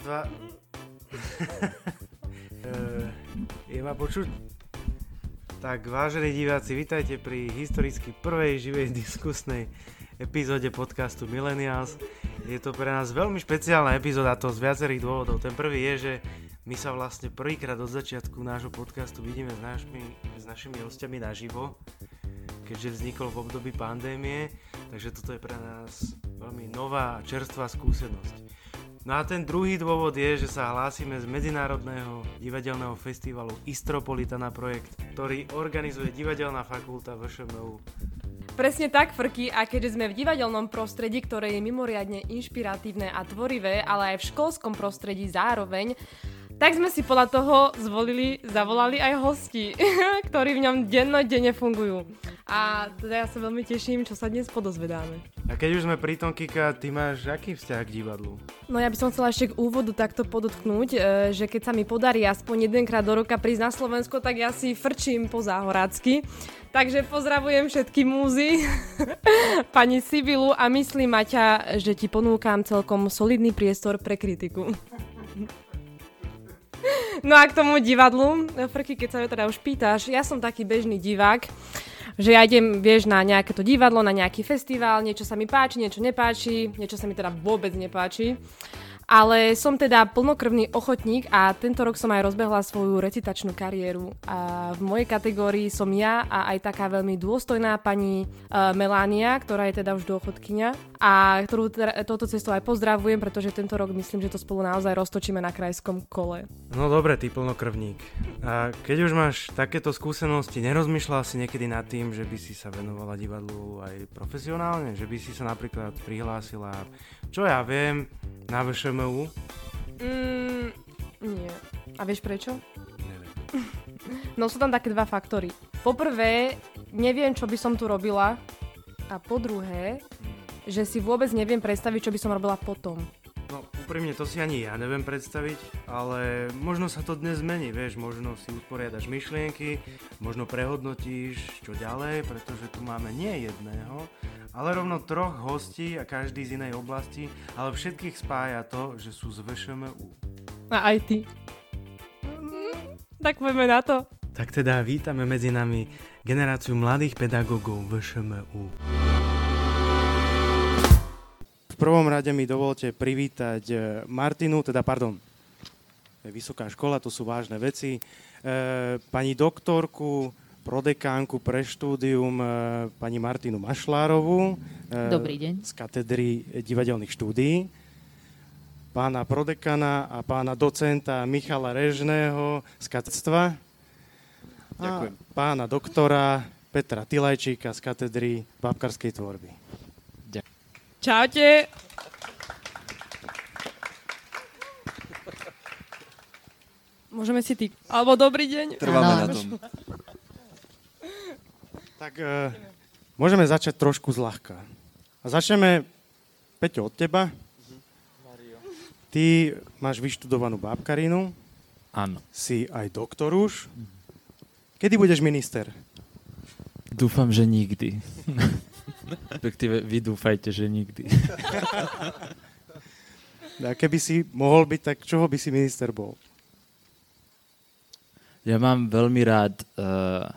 Raz, dva. Eh, je ma počuť? Tak, vážení diváci, vítajte pri historicky prvej živej diskusnej epizóde podcastu Millennials. Je to pre nás veľmi špeciálna epizóda, to z viacerých dôvodov. Ten prvý je, že my sa vlastne prvýkrát od začiatku nášho podcastu vidíme s našimi, s našimi hostiami naživo, keďže vznikol v období pandémie, takže toto je pre nás veľmi nová, čerstvá skúsenosť. No a ten druhý dôvod je, že sa hlásime z Medzinárodného divadelného festivalu Istropolitana projekt, ktorý organizuje Divadelná fakulta VŠMU. Presne tak, Frky, a keďže sme v divadelnom prostredí, ktoré je mimoriadne inšpiratívne a tvorivé, ale aj v školskom prostredí zároveň, tak sme si podľa toho zvolili, zavolali aj hosti, ktorí v ňom dennodenne fungujú. A teda ja sa veľmi teším, čo sa dnes podozvedáme. A keď už sme pri tom, Kika, ty máš aký vzťah k divadlu? No ja by som chcela ešte k úvodu takto podotknúť, e, že keď sa mi podarí aspoň jedenkrát do roka prísť na Slovensko, tak ja si frčím po záhorácky. Takže pozdravujem všetky múzy, pani Sibilu a myslím, Maťa, že ti ponúkam celkom solidný priestor pre kritiku. No a k tomu divadlu, Frky, keď sa teda už pýtaš, ja som taký bežný divák, že ja idem, vieš, na nejaké to divadlo, na nejaký festival, niečo sa mi páči, niečo nepáči, niečo sa mi teda vôbec nepáči. Ale som teda plnokrvný ochotník a tento rok som aj rozbehla svoju recitačnú kariéru. A v mojej kategórii som ja a aj taká veľmi dôstojná pani uh, Melania, ktorá je teda už dôchodkynia a ktorú teda, touto cestou aj pozdravujem, pretože tento rok myslím, že to spolu naozaj roztočíme na krajskom kole. No dobre, ty plnokrvník. A keď už máš takéto skúsenosti, nerozmýšľal si niekedy nad tým, že by si sa venovala divadlu aj profesionálne? Že by si sa napríklad prihlásila, čo ja viem, na VŠMU? Mm, nie. A vieš prečo? Neviem. No sú tam také dva faktory. Poprvé, neviem, čo by som tu robila. A po druhé, že si vôbec neviem predstaviť, čo by som robila potom. No úprimne to si ani ja neviem predstaviť, ale možno sa to dnes zmení, vieš, možno si usporiadaš myšlienky, možno prehodnotíš čo ďalej, pretože tu máme nie jedného, ale rovno troch hostí a každý z inej oblasti, ale všetkých spája to, že sú z VŠMU. A aj ty. Tak poďme na to. Tak teda vítame medzi nami generáciu mladých pedagógov VŠMU. V prvom rade mi dovolte privítať eh, Martinu, teda pardon, vysoká škola, to sú vážne veci, e, pani doktorku, prodekánku pre štúdium e, pani Martinu Mašlárovú e, Dobrý deň. z katedry divadelných štúdií, pána prodekana a pána docenta Michala Režného z katedstva Ďakujem. a pána doktora Petra Tilajčíka z katedry babkarskej tvorby. Čaute. Môžeme si ty... Alebo dobrý deň. Trváme Áno. na tom. Tak e, môžeme začať trošku zľahka. A začneme, Peťo, od teba. Ty máš vyštudovanú bábkarinu, Áno. si aj doktor už. Kedy budeš minister? Dúfam, že nikdy. Respektíve vy dúfajte, že nikdy. A keby si mohol byť, tak čoho by si minister bol? Ja mám veľmi rád uh,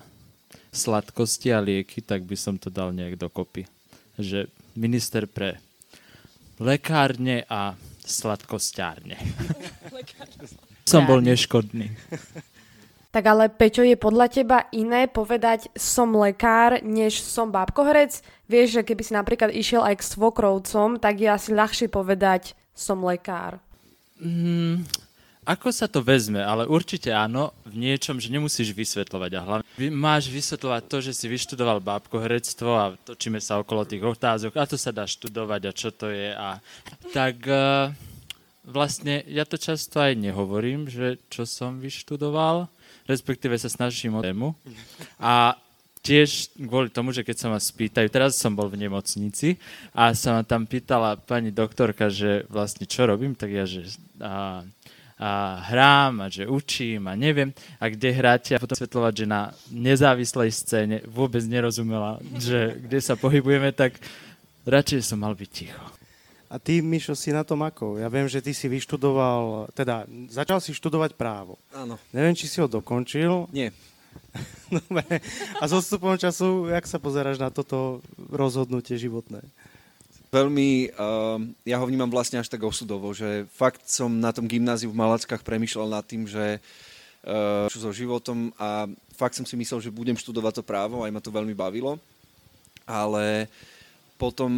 sladkosti a lieky, tak by som to dal nejak dokopy. Že minister pre lekárne a sladkostárne. som bol neškodný. Tak ale Peťo, je podľa teba iné povedať som lekár, než som bábkoherec? Vieš, že keby si napríklad išiel aj k svokrovcom, tak je asi ľahšie povedať som lekár. Mm, ako sa to vezme, ale určite áno, v niečom, že nemusíš vysvetľovať. A hlavne máš vysvetľovať to, že si vyštudoval bábkoherectvo a točíme sa okolo tých otázok. A to sa dá študovať a čo to je a tak uh, vlastne ja to často aj nehovorím, že čo som vyštudoval, respektíve sa snažím o tému. A tiež kvôli tomu, že keď sa ma spýtajú, teraz som bol v nemocnici a sa ma tam pýtala pani doktorka, že vlastne čo robím, tak ja, že a, a hrám a že učím a neviem a kde hráte a potom vysvetľovať, že na nezávislej scéne vôbec nerozumela, že kde sa pohybujeme, tak radšej som mal byť ticho. A ty, Mišo, si na tom ako? Ja viem, že ty si vyštudoval, teda začal si študovať právo. Áno. Neviem, či si ho dokončil. Nie. Dobre. A s odstupom času, jak sa pozeráš na toto rozhodnutie životné? Veľmi, uh, ja ho vnímam vlastne až tak osudovo, že fakt som na tom gymnáziu v Malackách premyšľal nad tým, že uh, so životom a fakt som si myslel, že budem študovať to právo, aj ma to veľmi bavilo. Ale potom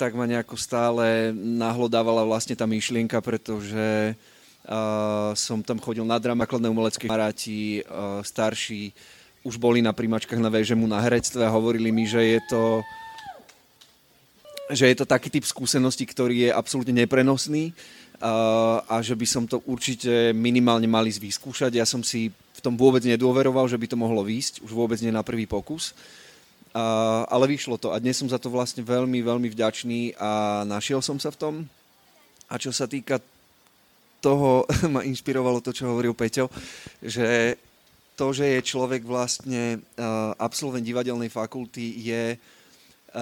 tak ma nejako stále nahlodávala vlastne tá myšlienka, pretože uh, som tam chodil na dramakladné umelecké kamaráti, uh, starší, už boli na príjmačkách na VŽMu na herectve a hovorili mi, že je to že je to taký typ skúsenosti, ktorý je absolútne neprenosný uh, a že by som to určite minimálne mali vyskúšať. Ja som si v tom vôbec nedôveroval, že by to mohlo výjsť, už vôbec nie na prvý pokus. A, ale vyšlo to a dnes som za to vlastne veľmi, veľmi vďačný a našiel som sa v tom. A čo sa týka toho, ma inšpirovalo to, čo hovoril Peťo, že to, že je človek vlastne absolvent divadelnej fakulty je,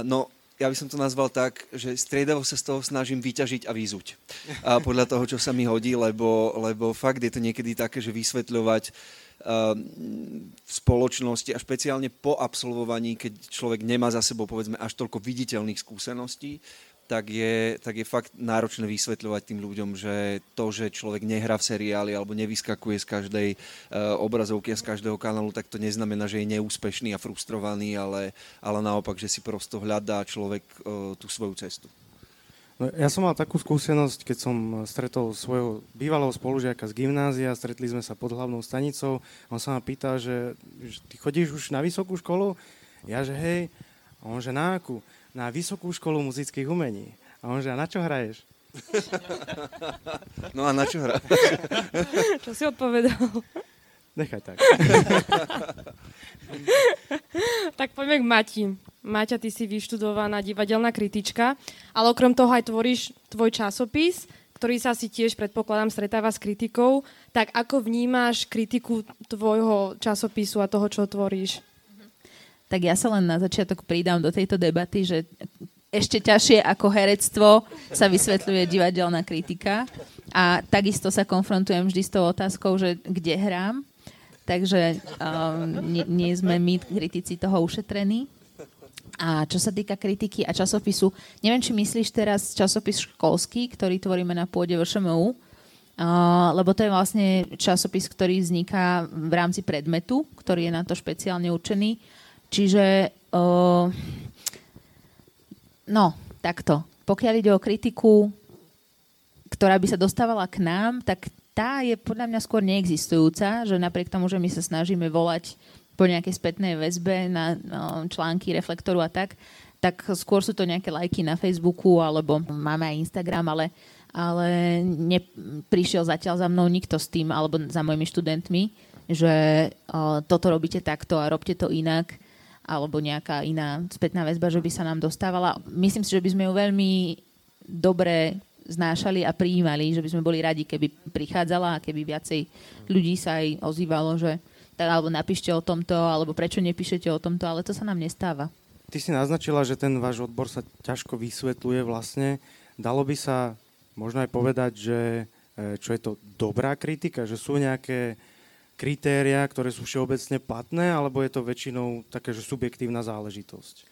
no ja by som to nazval tak, že striedavo sa z toho snažím vyťažiť a vyzuť. A podľa toho, čo sa mi hodí, lebo, lebo fakt je to niekedy také, že vysvetľovať Ehm, v spoločnosti a špeciálne po absolvovaní, keď človek nemá za sebou povedzme až toľko viditeľných skúseností, tak je, tak je fakt náročné vysvetľovať tým ľuďom, že to, že človek nehrá v seriáli alebo nevyskakuje z každej uh, obrazovky a z každého kanálu, tak to neznamená, že je neúspešný a frustrovaný, ale, ale naopak, že si prosto hľadá človek uh, tú svoju cestu. No, ja som mal takú skúsenosť, keď som stretol svojho bývalého spolužiaka z gymnázia, stretli sme sa pod hlavnou stanicou, on sa ma pýta, že, že ty chodíš už na vysokú školu? Ja, že hej, a on, že na akú? Na vysokú školu muzických umení. A on, že a na čo hraješ? No a na čo hra? Čo si odpovedal? Nechaj tak. tak poďme k Mati. Maťa, ty si vyštudovaná divadelná kritička, ale okrem toho aj tvoríš tvoj časopis, ktorý sa si tiež, predpokladám, stretáva s kritikou. Tak ako vnímáš kritiku tvojho časopisu a toho, čo tvoríš? Tak ja sa len na začiatok pridám do tejto debaty, že ešte ťažšie ako herectvo sa vysvetľuje divadelná kritika a takisto sa konfrontujem vždy s tou otázkou, že kde hrám. Takže um, nie, sme my kritici toho ušetrení. A čo sa týka kritiky a časopisu, neviem, či myslíš teraz časopis školský, ktorý tvoríme na pôde VŠMU, uh, lebo to je vlastne časopis, ktorý vzniká v rámci predmetu, ktorý je na to špeciálne určený. Čiže, uh, no, takto. Pokiaľ ide o kritiku, ktorá by sa dostávala k nám, tak tá je podľa mňa skôr neexistujúca, že napriek tomu, že my sa snažíme volať po nejakej spätnej väzbe na no, články reflektoru a tak, tak skôr sú to nejaké lajky na Facebooku alebo máme aj Instagram, ale, ale neprišiel zatiaľ za mnou nikto s tým alebo za mojimi študentmi, že o, toto robíte takto a robte to inak alebo nejaká iná spätná väzba, že by sa nám dostávala. Myslím si, že by sme ju veľmi dobre znášali a prijímali, že by sme boli radi, keby prichádzala a keby viacej ľudí sa aj ozývalo, že tak alebo napíšte o tomto, alebo prečo nepíšete o tomto, ale to sa nám nestáva. Ty si naznačila, že ten váš odbor sa ťažko vysvetľuje vlastne. Dalo by sa možno aj povedať, že e, čo je to dobrá kritika, že sú nejaké kritéria, ktoré sú všeobecne platné, alebo je to väčšinou také, že subjektívna záležitosť?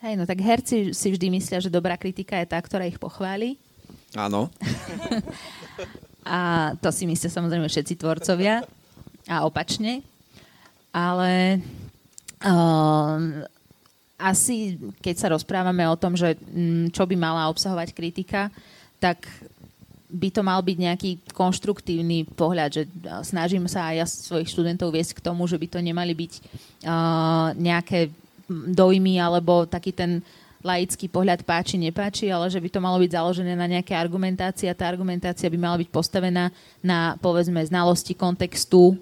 Hej, no tak herci si vždy myslia, že dobrá kritika je tá, ktorá ich pochváli. Áno. a to si myslia samozrejme všetci tvorcovia. A opačne ale uh, asi keď sa rozprávame o tom, že um, čo by mala obsahovať kritika, tak by to mal byť nejaký konštruktívny pohľad, že snažím sa aj ja svojich študentov viesť k tomu, že by to nemali byť uh, nejaké dojmy alebo taký ten laický pohľad páči, nepáči, ale že by to malo byť založené na nejaké argumentácii a tá argumentácia by mala byť postavená na, povedzme, znalosti kontextu,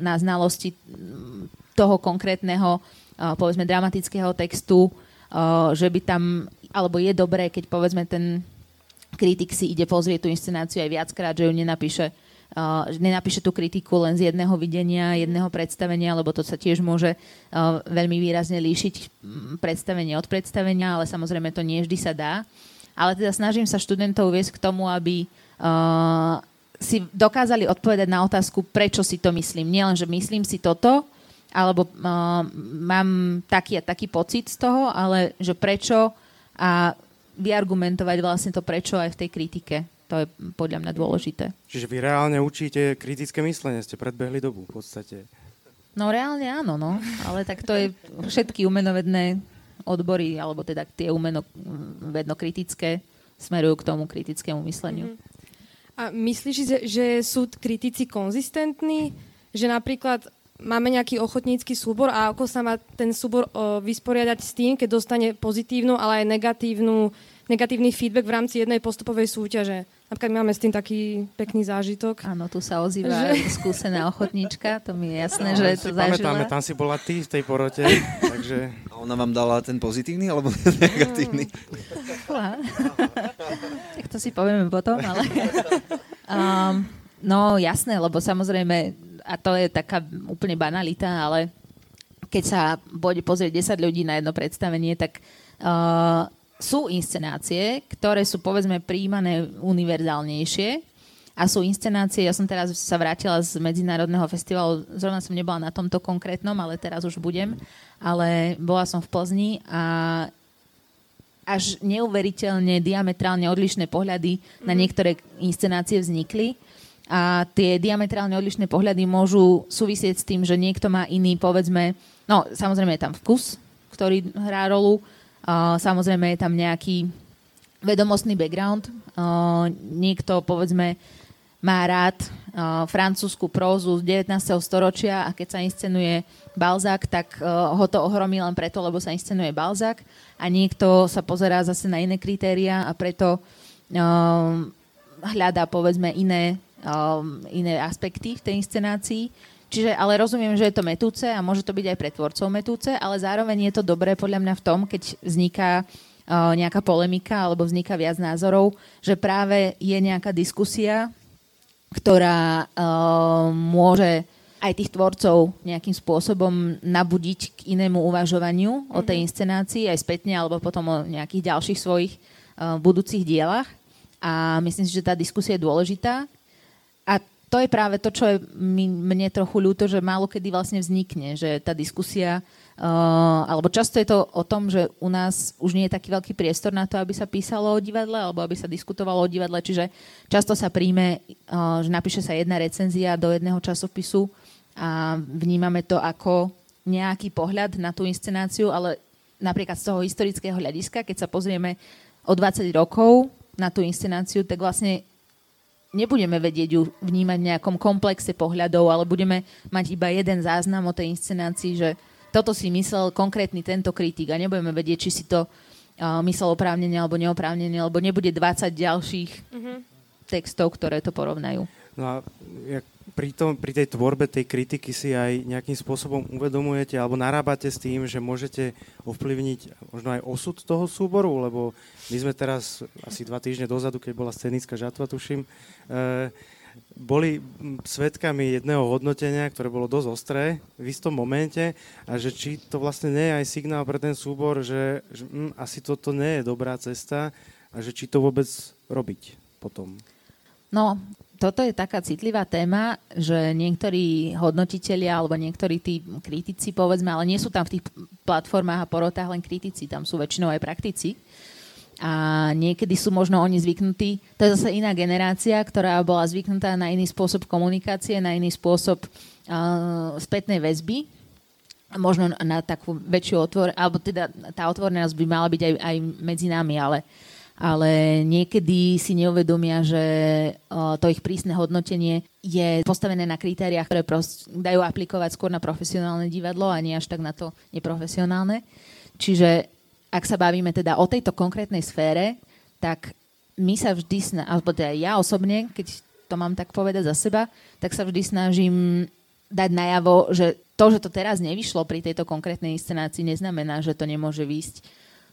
na znalosti toho konkrétneho, uh, povedzme, dramatického textu, že by tam, alebo je dobré, keď, povedzme, ten kritik si ide pozrieť tú inscenáciu aj viackrát, že ju nenapíše uh, nenapíše tú kritiku len z jedného videnia, jedného predstavenia, lebo to sa tiež môže uh, veľmi výrazne líšiť predstavenie od predstavenia, ale samozrejme to nie vždy sa dá. ale teda snažím sa študentov viesť k tomu, aby uh, si dokázali odpovedať na otázku, prečo si to myslím. Nielen, že myslím si toto, alebo uh, mám taký a taký pocit z toho, ale že prečo a vyargumentovať vlastne to prečo aj v tej kritike. To je podľa mňa dôležité. Čiže vy reálne učíte kritické myslenie, ste predbehli dobu v podstate. No reálne áno, no. Ale tak to je všetky umenovedné odbory, alebo teda tie umenovedno-kritické smerujú k tomu kritickému mysleniu. Mm-hmm. A myslíš, že, že sú kritici konzistentní? Že napríklad máme nejaký ochotnícky súbor a ako sa má ten súbor o, vysporiadať s tým, keď dostane pozitívnu, ale aj negatívnu negatívny feedback v rámci jednej postupovej súťaže. Napríklad my máme s tým taký pekný zážitok. Áno, tu sa ozýva že... skúsená ochotníčka, to mi je jasné, no, že to zažila. tam si bola ty v tej porote, takže... A ona vám dala ten pozitívny alebo negatívny? tak to si povieme potom, ale... um, no jasné, lebo samozrejme, a to je taká úplne banalita, ale keď sa bude pozrieť 10 ľudí na jedno predstavenie, tak uh, sú inscenácie, ktoré sú povedzme príjmané univerzálnejšie a sú inscenácie, ja som teraz sa vrátila z medzinárodného festivalu, zrovna som nebola na tomto konkrétnom, ale teraz už budem, ale bola som v Plzni a až neuveriteľne diametrálne odlišné pohľady mm-hmm. na mhm. niektoré inscenácie vznikli a tie diametrálne odlišné pohľady môžu súvisieť s tým, že niekto má iný, povedzme, no samozrejme je tam vkus, ktorý hrá rolu, Uh, samozrejme je tam nejaký vedomostný background. Uh, niekto, povedzme, má rád uh, francúzsku prózu z 19. storočia a keď sa inscenuje Balzac, tak uh, ho to ohromí len preto, lebo sa inscenuje Balzac a niekto sa pozerá zase na iné kritéria a preto uh, hľadá, povedzme, iné, uh, iné aspekty v tej inscenácii. Čiže, ale rozumiem, že je to metúce a môže to byť aj pre tvorcov metúce, ale zároveň je to dobré podľa mňa v tom, keď vzniká uh, nejaká polemika alebo vzniká viac názorov, že práve je nejaká diskusia, ktorá uh, môže aj tých tvorcov nejakým spôsobom nabudiť k inému uvažovaniu mm-hmm. o tej mhm. inscenácii, aj spätne, alebo potom o nejakých ďalších svojich uh, budúcich dielach. A myslím si, že tá diskusia je dôležitá. To je práve to, čo je mi, mne trochu ľúto, že málo kedy vlastne vznikne, že tá diskusia, uh, alebo často je to o tom, že u nás už nie je taký veľký priestor na to, aby sa písalo o divadle, alebo aby sa diskutovalo o divadle, čiže často sa príjme, uh, že napíše sa jedna recenzia do jedného časopisu a vnímame to ako nejaký pohľad na tú inscenáciu, ale napríklad z toho historického hľadiska, keď sa pozrieme o 20 rokov na tú inscenáciu, tak vlastne nebudeme vedieť ju vnímať v nejakom komplexe pohľadov, ale budeme mať iba jeden záznam o tej inscenácii, že toto si myslel konkrétny tento kritik a nebudeme vedieť, či si to uh, myslel oprávnene alebo neoprávnene, alebo nebude 20 ďalších mm-hmm. textov, ktoré to porovnajú. No a jak pri, tom, pri tej tvorbe tej kritiky si aj nejakým spôsobom uvedomujete alebo narábate s tým, že môžete ovplyvniť možno aj osud toho súboru, lebo my sme teraz asi dva týždne dozadu, keď bola scenická žatva, tuším, e, boli svetkami jedného hodnotenia, ktoré bolo dosť ostré v istom momente a že či to vlastne nie je aj signál pre ten súbor, že, že hm, asi toto nie je dobrá cesta a že či to vôbec robiť potom. No, toto je taká citlivá téma, že niektorí hodnotitelia alebo niektorí tí kritici, povedzme, ale nie sú tam v tých platformách a porotách len kritici, tam sú väčšinou aj praktici. A niekedy sú možno oni zvyknutí, to je zase iná generácia, ktorá bola zvyknutá na iný spôsob komunikácie, na iný spôsob uh, spätnej väzby, možno na takú väčšiu otvor, alebo teda tá otvorenosť by mala byť aj, aj medzi nami, ale uh, ale niekedy si neuvedomia, že to ich prísne hodnotenie je postavené na kritériách, ktoré dajú aplikovať skôr na profesionálne divadlo a nie až tak na to neprofesionálne. Čiže ak sa bavíme teda o tejto konkrétnej sfére, tak my sa vždy, alebo teda ja osobne, keď to mám tak povedať za seba, tak sa vždy snažím dať najavo, že to, že to teraz nevyšlo pri tejto konkrétnej inscenácii, neznamená, že to nemôže výjsť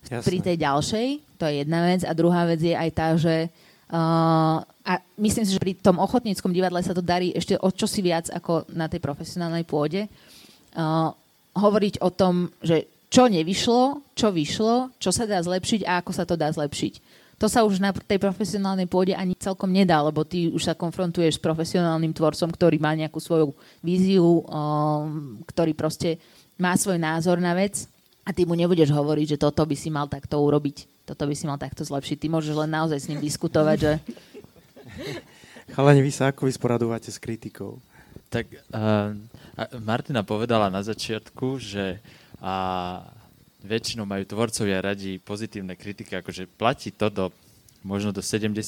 Jasne. pri tej ďalšej. To je jedna vec. A druhá vec je aj tá, že uh, a myslím si, že pri tom ochotníckom divadle sa to darí ešte o čosi viac ako na tej profesionálnej pôde. Uh, hovoriť o tom, že čo nevyšlo, čo vyšlo, čo sa dá zlepšiť a ako sa to dá zlepšiť. to sa už na tej profesionálnej pôde ani celkom nedá, lebo ty už sa konfrontuješ s profesionálnym tvorcom, ktorý má nejakú svoju víziu, um, ktorý proste má svoj názor na vec a ty mu nebudeš hovoriť, že toto by si mal takto urobiť, toto by si mal takto zlepšiť. Ty môžeš len naozaj s ním diskutovať, že... Chalani, vy sa ako vysporadujete s kritikou? Tak uh, Martina povedala na začiatku, že uh, väčšinou majú tvorcovia radi pozitívne kritiky, akože platí to do možno do 70%,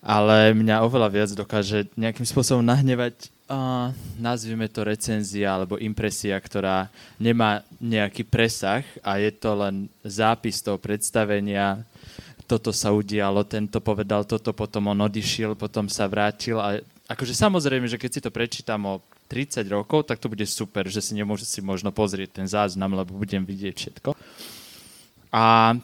ale mňa oveľa viac dokáže nejakým spôsobom nahnevať, uh, nazvime to recenzia alebo impresia, ktorá nemá nejaký presah a je to len zápis toho predstavenia, toto sa udialo, tento povedal toto, potom on odišiel, potom sa vrátil a akože samozrejme, že keď si to prečítam o 30 rokov, tak to bude super, že si nemôžem si možno pozrieť ten záznam, lebo budem vidieť všetko. A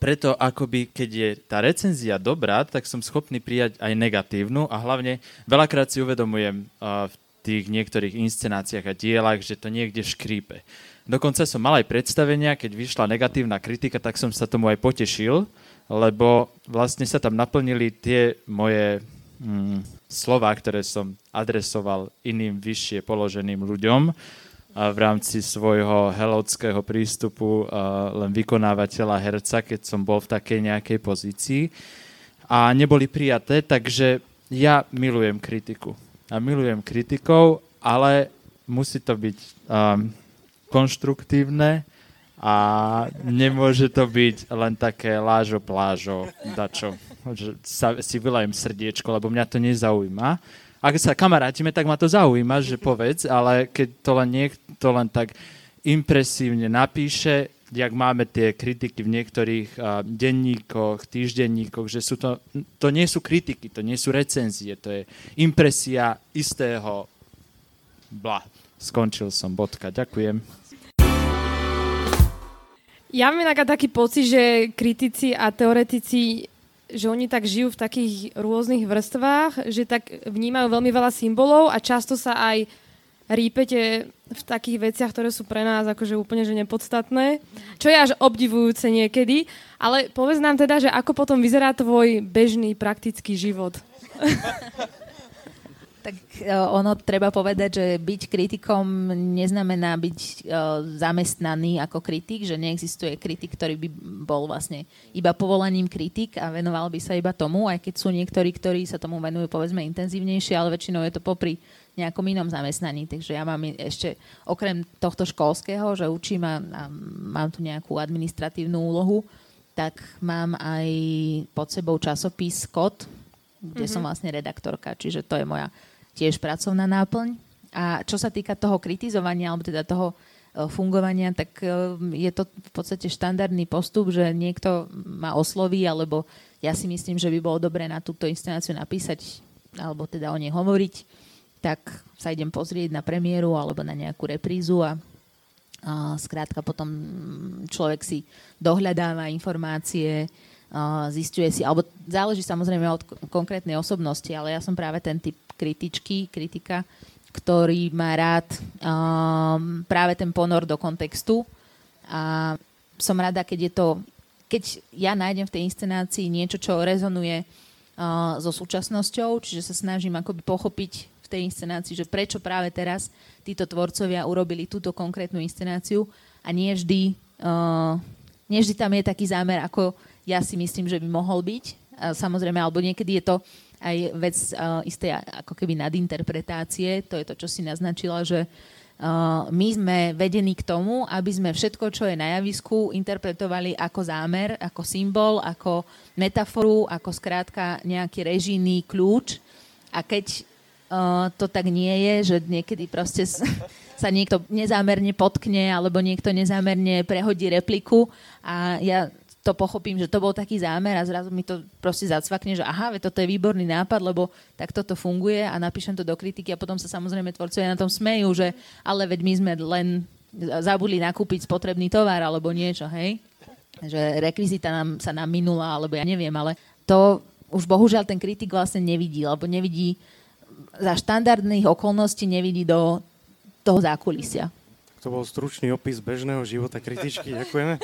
preto akoby, keď je tá recenzia dobrá, tak som schopný prijať aj negatívnu a hlavne veľakrát si uvedomujem uh, v tých niektorých inscenáciách a dielach, že to niekde škrípe. Dokonca som mal aj predstavenia, keď vyšla negatívna kritika, tak som sa tomu aj potešil, lebo vlastne sa tam naplnili tie moje mm, slova, ktoré som adresoval iným vyššie položeným ľuďom a v rámci svojho helockého prístupu len vykonávateľa herca, keď som bol v takej nejakej pozícii a neboli prijaté, takže ja milujem kritiku. A milujem kritikov, ale musí to byť um, konštruktívne, a nemôže to byť len také lážo plážo, dačo, že sa, si vylajem srdiečko, lebo mňa to nezaujíma. Ak sa kamarátime, tak ma to zaujíma, že povedz, ale keď to len niekto len tak impresívne napíše, jak máme tie kritiky v niektorých denníkoch, týždenníkoch, že sú to, to nie sú kritiky, to nie sú recenzie, to je impresia istého bla. Skončil som, bodka. Ďakujem. Ja mám inak taký pocit, že kritici a teoretici že oni tak žijú v takých rôznych vrstvách, že tak vnímajú veľmi veľa symbolov a často sa aj rípete v takých veciach, ktoré sú pre nás akože úplne že nepodstatné, čo je až obdivujúce niekedy. Ale povedz nám teda, že ako potom vyzerá tvoj bežný praktický život. Tak e, ono treba povedať, že byť kritikom neznamená byť uh, zamestnaný ako kritik, že neexistuje kritik, ktorý by bol vlastne iba povolaním kritik a venoval by sa iba tomu, aj keď sú niektorí, ktorí sa tomu venujú povedzme intenzívnejšie, ale väčšinou je to popri nejakom inom zamestnaní. Takže ja mám ešte okrem tohto školského, že učím a, a mám tu nejakú administratívnu úlohu, tak mám aj pod sebou časopis KOT, kde mm-hmm. som vlastne redaktorka, čiže to je moja tiež pracovná náplň. A čo sa týka toho kritizovania, alebo teda toho e, fungovania, tak e, je to v podstate štandardný postup, že niekto ma osloví, alebo ja si myslím, že by bolo dobré na túto inscenáciu napísať, alebo teda o nej hovoriť, tak sa idem pozrieť na premiéru alebo na nejakú reprízu a, skrátka potom človek si dohľadáva informácie, zistuje si, alebo záleží samozrejme od konkrétnej osobnosti, ale ja som práve ten typ kritičky, kritika, ktorý má rád um, práve ten ponor do kontextu a som rada, keď je to, keď ja nájdem v tej inscenácii niečo, čo rezonuje uh, so súčasnosťou, čiže sa snažím akoby pochopiť v tej inscenácii, že prečo práve teraz títo tvorcovia urobili túto konkrétnu inscenáciu a nie vždy, uh, nie vždy tam je taký zámer, ako ja si myslím, že by mohol byť. A samozrejme, alebo niekedy je to aj vec uh, isté ako keby nadinterpretácie, to je to, čo si naznačila, že uh, my sme vedení k tomu, aby sme všetko, čo je na javisku, interpretovali ako zámer, ako symbol, ako metaforu, ako skrátka nejaký režijný kľúč. A keď uh, to tak nie je, že niekedy proste sa niekto nezámerne potkne alebo niekto nezámerne prehodí repliku a ja to pochopím, že to bol taký zámer a zrazu mi to proste zacvakne, že aha, toto je výborný nápad, lebo tak toto funguje a napíšem to do kritiky a potom sa samozrejme tvorcovia na tom smejú, že ale veď my sme len zabudli nakúpiť spotrebný tovar alebo niečo, hej? Že rekvizita nám, sa nám minula, alebo ja neviem, ale to už bohužiaľ ten kritik vlastne nevidí, alebo nevidí za štandardných okolností nevidí do toho zákulisia. To bol stručný opis bežného života kritičky, ďakujeme.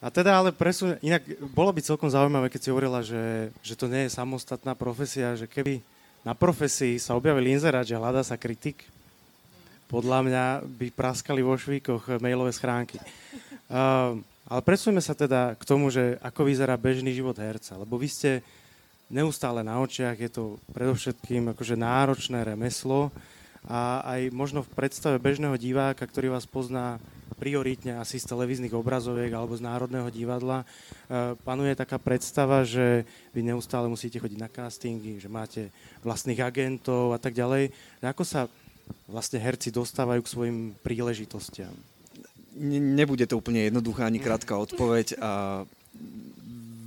A teda ale presun... Inak bolo by celkom zaujímavé, keď si hovorila, že, že to nie je samostatná profesia, že keby na profesii sa objavil inzerát, že hľadá sa kritik, podľa mňa by praskali vo švíkoch mailové schránky. Uh, ale presuňme sa teda k tomu, že ako vyzerá bežný život herca, lebo vy ste neustále na očiach, je to predovšetkým akože náročné remeslo a aj možno v predstave bežného diváka, ktorý vás pozná prioritne asi z televíznych obrazoviek alebo z Národného divadla, e, panuje taká predstava, že vy neustále musíte chodiť na castingy, že máte vlastných agentov a tak ďalej. Ako sa vlastne herci dostávajú k svojim príležitostiam? Nebude to úplne jednoduchá ani krátka odpoveď a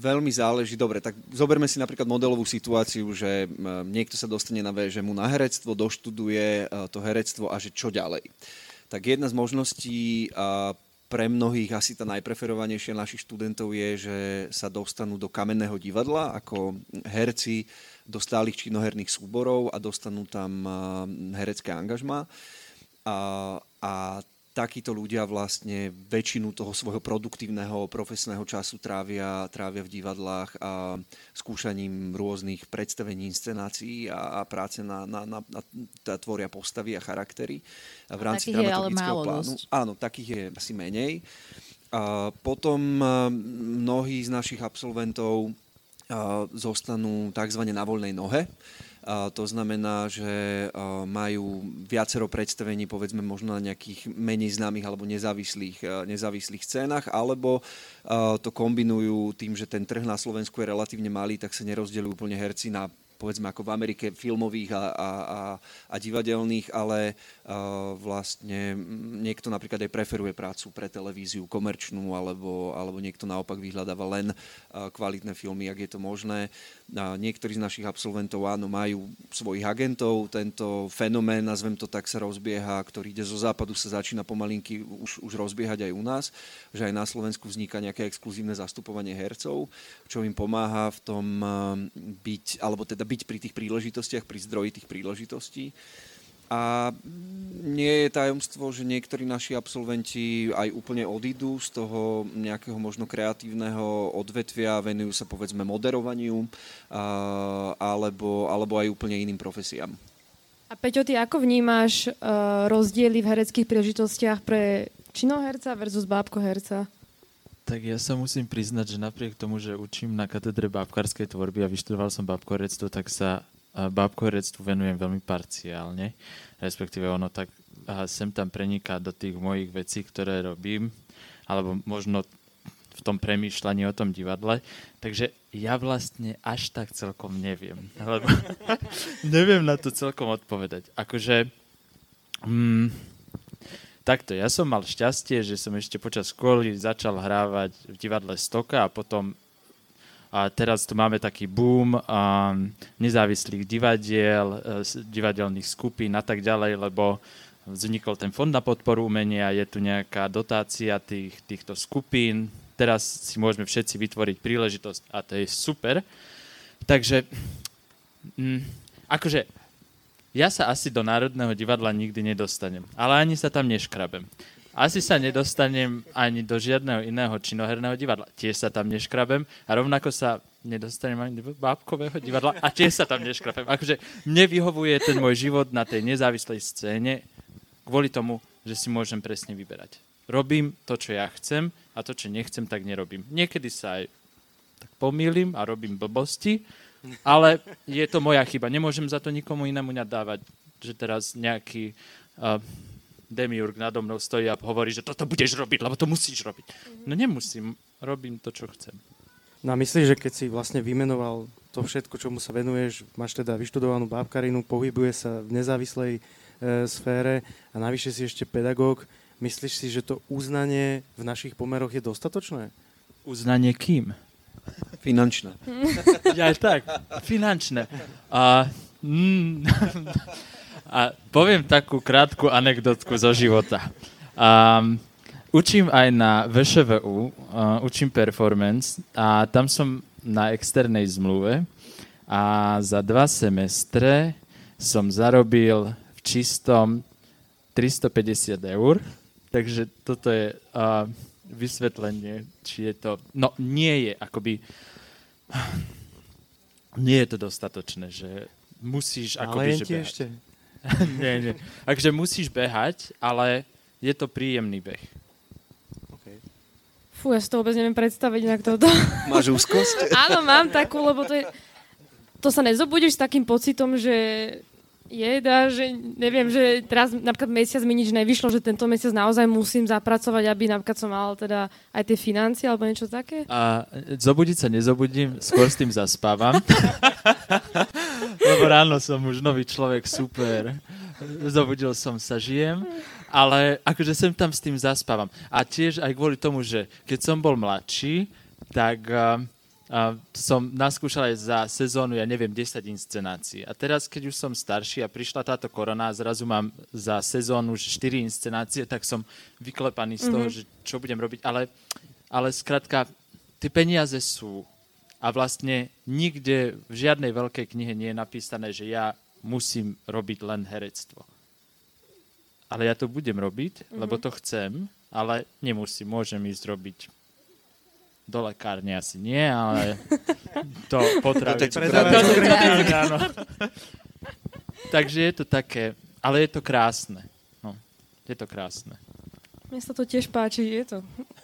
veľmi záleží. Dobre, tak zoberme si napríklad modelovú situáciu, že niekto sa dostane na VŽMu na herectvo, doštuduje e, to herectvo a že čo ďalej tak jedna z možností a pre mnohých asi tá najpreferovanejšia našich študentov je, že sa dostanú do kamenného divadla ako herci do stálych činoherných súborov a dostanú tam herecké angažma. A, a takíto ľudia vlastne väčšinu toho svojho produktívneho profesného času trávia, trávia v divadlách a skúšaním rôznych predstavení, inscenácií a, a práce na, na, na, na, na tvoria postavy a charaktery v rámci dramaturgického plánu. Dosť. Áno, takých je asi menej. A potom mnohí z našich absolventov zostanú tzv. na voľnej nohe to znamená, že majú viacero predstavení, povedzme možno na nejakých menej známych alebo nezávislých, nezávislých scénach, alebo to kombinujú tým, že ten trh na Slovensku je relatívne malý, tak sa nerozdelujú úplne herci na povedzme ako v Amerike filmových a, a, a, a divadelných, ale uh, vlastne niekto napríklad aj preferuje prácu pre televíziu komerčnú, alebo, alebo niekto naopak vyhľadáva len uh, kvalitné filmy, ak je to možné. Uh, niektorí z našich absolventov áno, majú svojich agentov, tento fenomén, nazvem to tak, sa rozbieha, ktorý ide zo západu, sa začína pomalinky už, už rozbiehať aj u nás, že aj na Slovensku vzniká nejaké exkluzívne zastupovanie hercov, čo im pomáha v tom byť, alebo teda byť pri tých príležitostiach, pri zdroji tých príležitostí. A nie je tajomstvo, že niektorí naši absolventi aj úplne odídu z toho nejakého možno kreatívneho odvetvia, venujú sa povedzme moderovaniu alebo, alebo aj úplne iným profesiám. A Peťo, ty ako vnímáš uh, rozdiely v hereckých príležitostiach pre činoherca versus bábkoherca? Tak ja sa musím priznať, že napriek tomu, že učím na katedre bábkarskej tvorby a vyštudoval som bábkoherectvo, tak sa bábkoherectvu venujem veľmi parciálne. Respektíve ono tak sem tam preniká do tých mojich vecí, ktoré robím, alebo možno v tom premýšľaní o tom divadle. Takže ja vlastne až tak celkom neviem. Lebo neviem na to celkom odpovedať. Akože... Mm, Takto, ja som mal šťastie, že som ešte počas školy začal hrávať v divadle Stoka a potom a teraz tu máme taký boom um, nezávislých divadiel, uh, divadelných skupín a tak ďalej, lebo vznikol ten fond na podporu umenia, je tu nejaká dotácia tých, týchto skupín, teraz si môžeme všetci vytvoriť príležitosť a to je super. Takže, mm, akože ja sa asi do Národného divadla nikdy nedostanem, ale ani sa tam neškrabem. Asi sa nedostanem ani do žiadneho iného činoherného divadla. Tiež sa tam neškrabem a rovnako sa nedostanem ani do bábkového divadla a tiež sa tam neškrabem. Akože mne vyhovuje ten môj život na tej nezávislej scéne kvôli tomu, že si môžem presne vyberať. Robím to, čo ja chcem a to, čo nechcem, tak nerobím. Niekedy sa aj tak pomýlim a robím blbosti, ale je to moja chyba. Nemôžem za to nikomu inému nadávať, že teraz nejaký uh, demiurg nado mnou stojí a hovorí, že toto budeš robiť, lebo to musíš robiť. No nemusím, robím to, čo chcem. No a myslíš, že keď si vlastne vymenoval to všetko, čomu sa venuješ, máš teda vyštudovanú bábkarinu, pohybuje sa v nezávislej e, sfére a navyše si ešte pedagóg, myslíš si, že to uznanie v našich pomeroch je dostatočné? Uznanie kým? Finančné. Ja aj tak, finančné. A, mm, a poviem takú krátku anekdotku zo života. Um, učím aj na VŠVU, uh, učím performance a tam som na externej zmluve a za dva semestre som zarobil v čistom 350 eur, takže toto je uh, vysvetlenie, či je to... No, nie je akoby... Nie je to dostatočné, že musíš Ale akoby, jen že behať. ešte. nie, nie. Takže musíš behať, ale je to príjemný beh. Okay. Fú, ja si to vôbec neviem predstaviť inak toto. Máš úzkosť? Áno, mám takú, lebo to je... To sa nezobudíš s takým pocitom, že jeda, že neviem, že teraz napríklad mesiac mi nič nevyšlo, že tento mesiac naozaj musím zapracovať, aby napríklad som mal teda aj tie financie alebo niečo také. A zobudiť sa nezobudím, skôr s tým zaspávam. Lebo ráno som už nový človek, super. Zobudil som sa, žijem. Ale akože sem tam s tým zaspávam. A tiež aj kvôli tomu, že keď som bol mladší, tak uh, uh, som naskúšal aj za sezónu, ja neviem, 10 inscenácií. A teraz, keď už som starší a prišla táto korona a zrazu mám za sezónu už 4 inscenácie, tak som vyklepaný z toho, mm-hmm. že čo budem robiť. Ale, ale skrátka, tie peniaze sú a vlastne nikde v žiadnej veľkej knihe nie je napísané, že ja musím robiť len herectvo. Ale ja to budem robiť, mm-hmm. lebo to chcem, ale nemusím, môžem ísť robiť do lekárne asi nie, ale to potraviť. To je áno. Takže je to také, ale je to krásne. No, je to krásne. Mne sa to tiež páči, je to.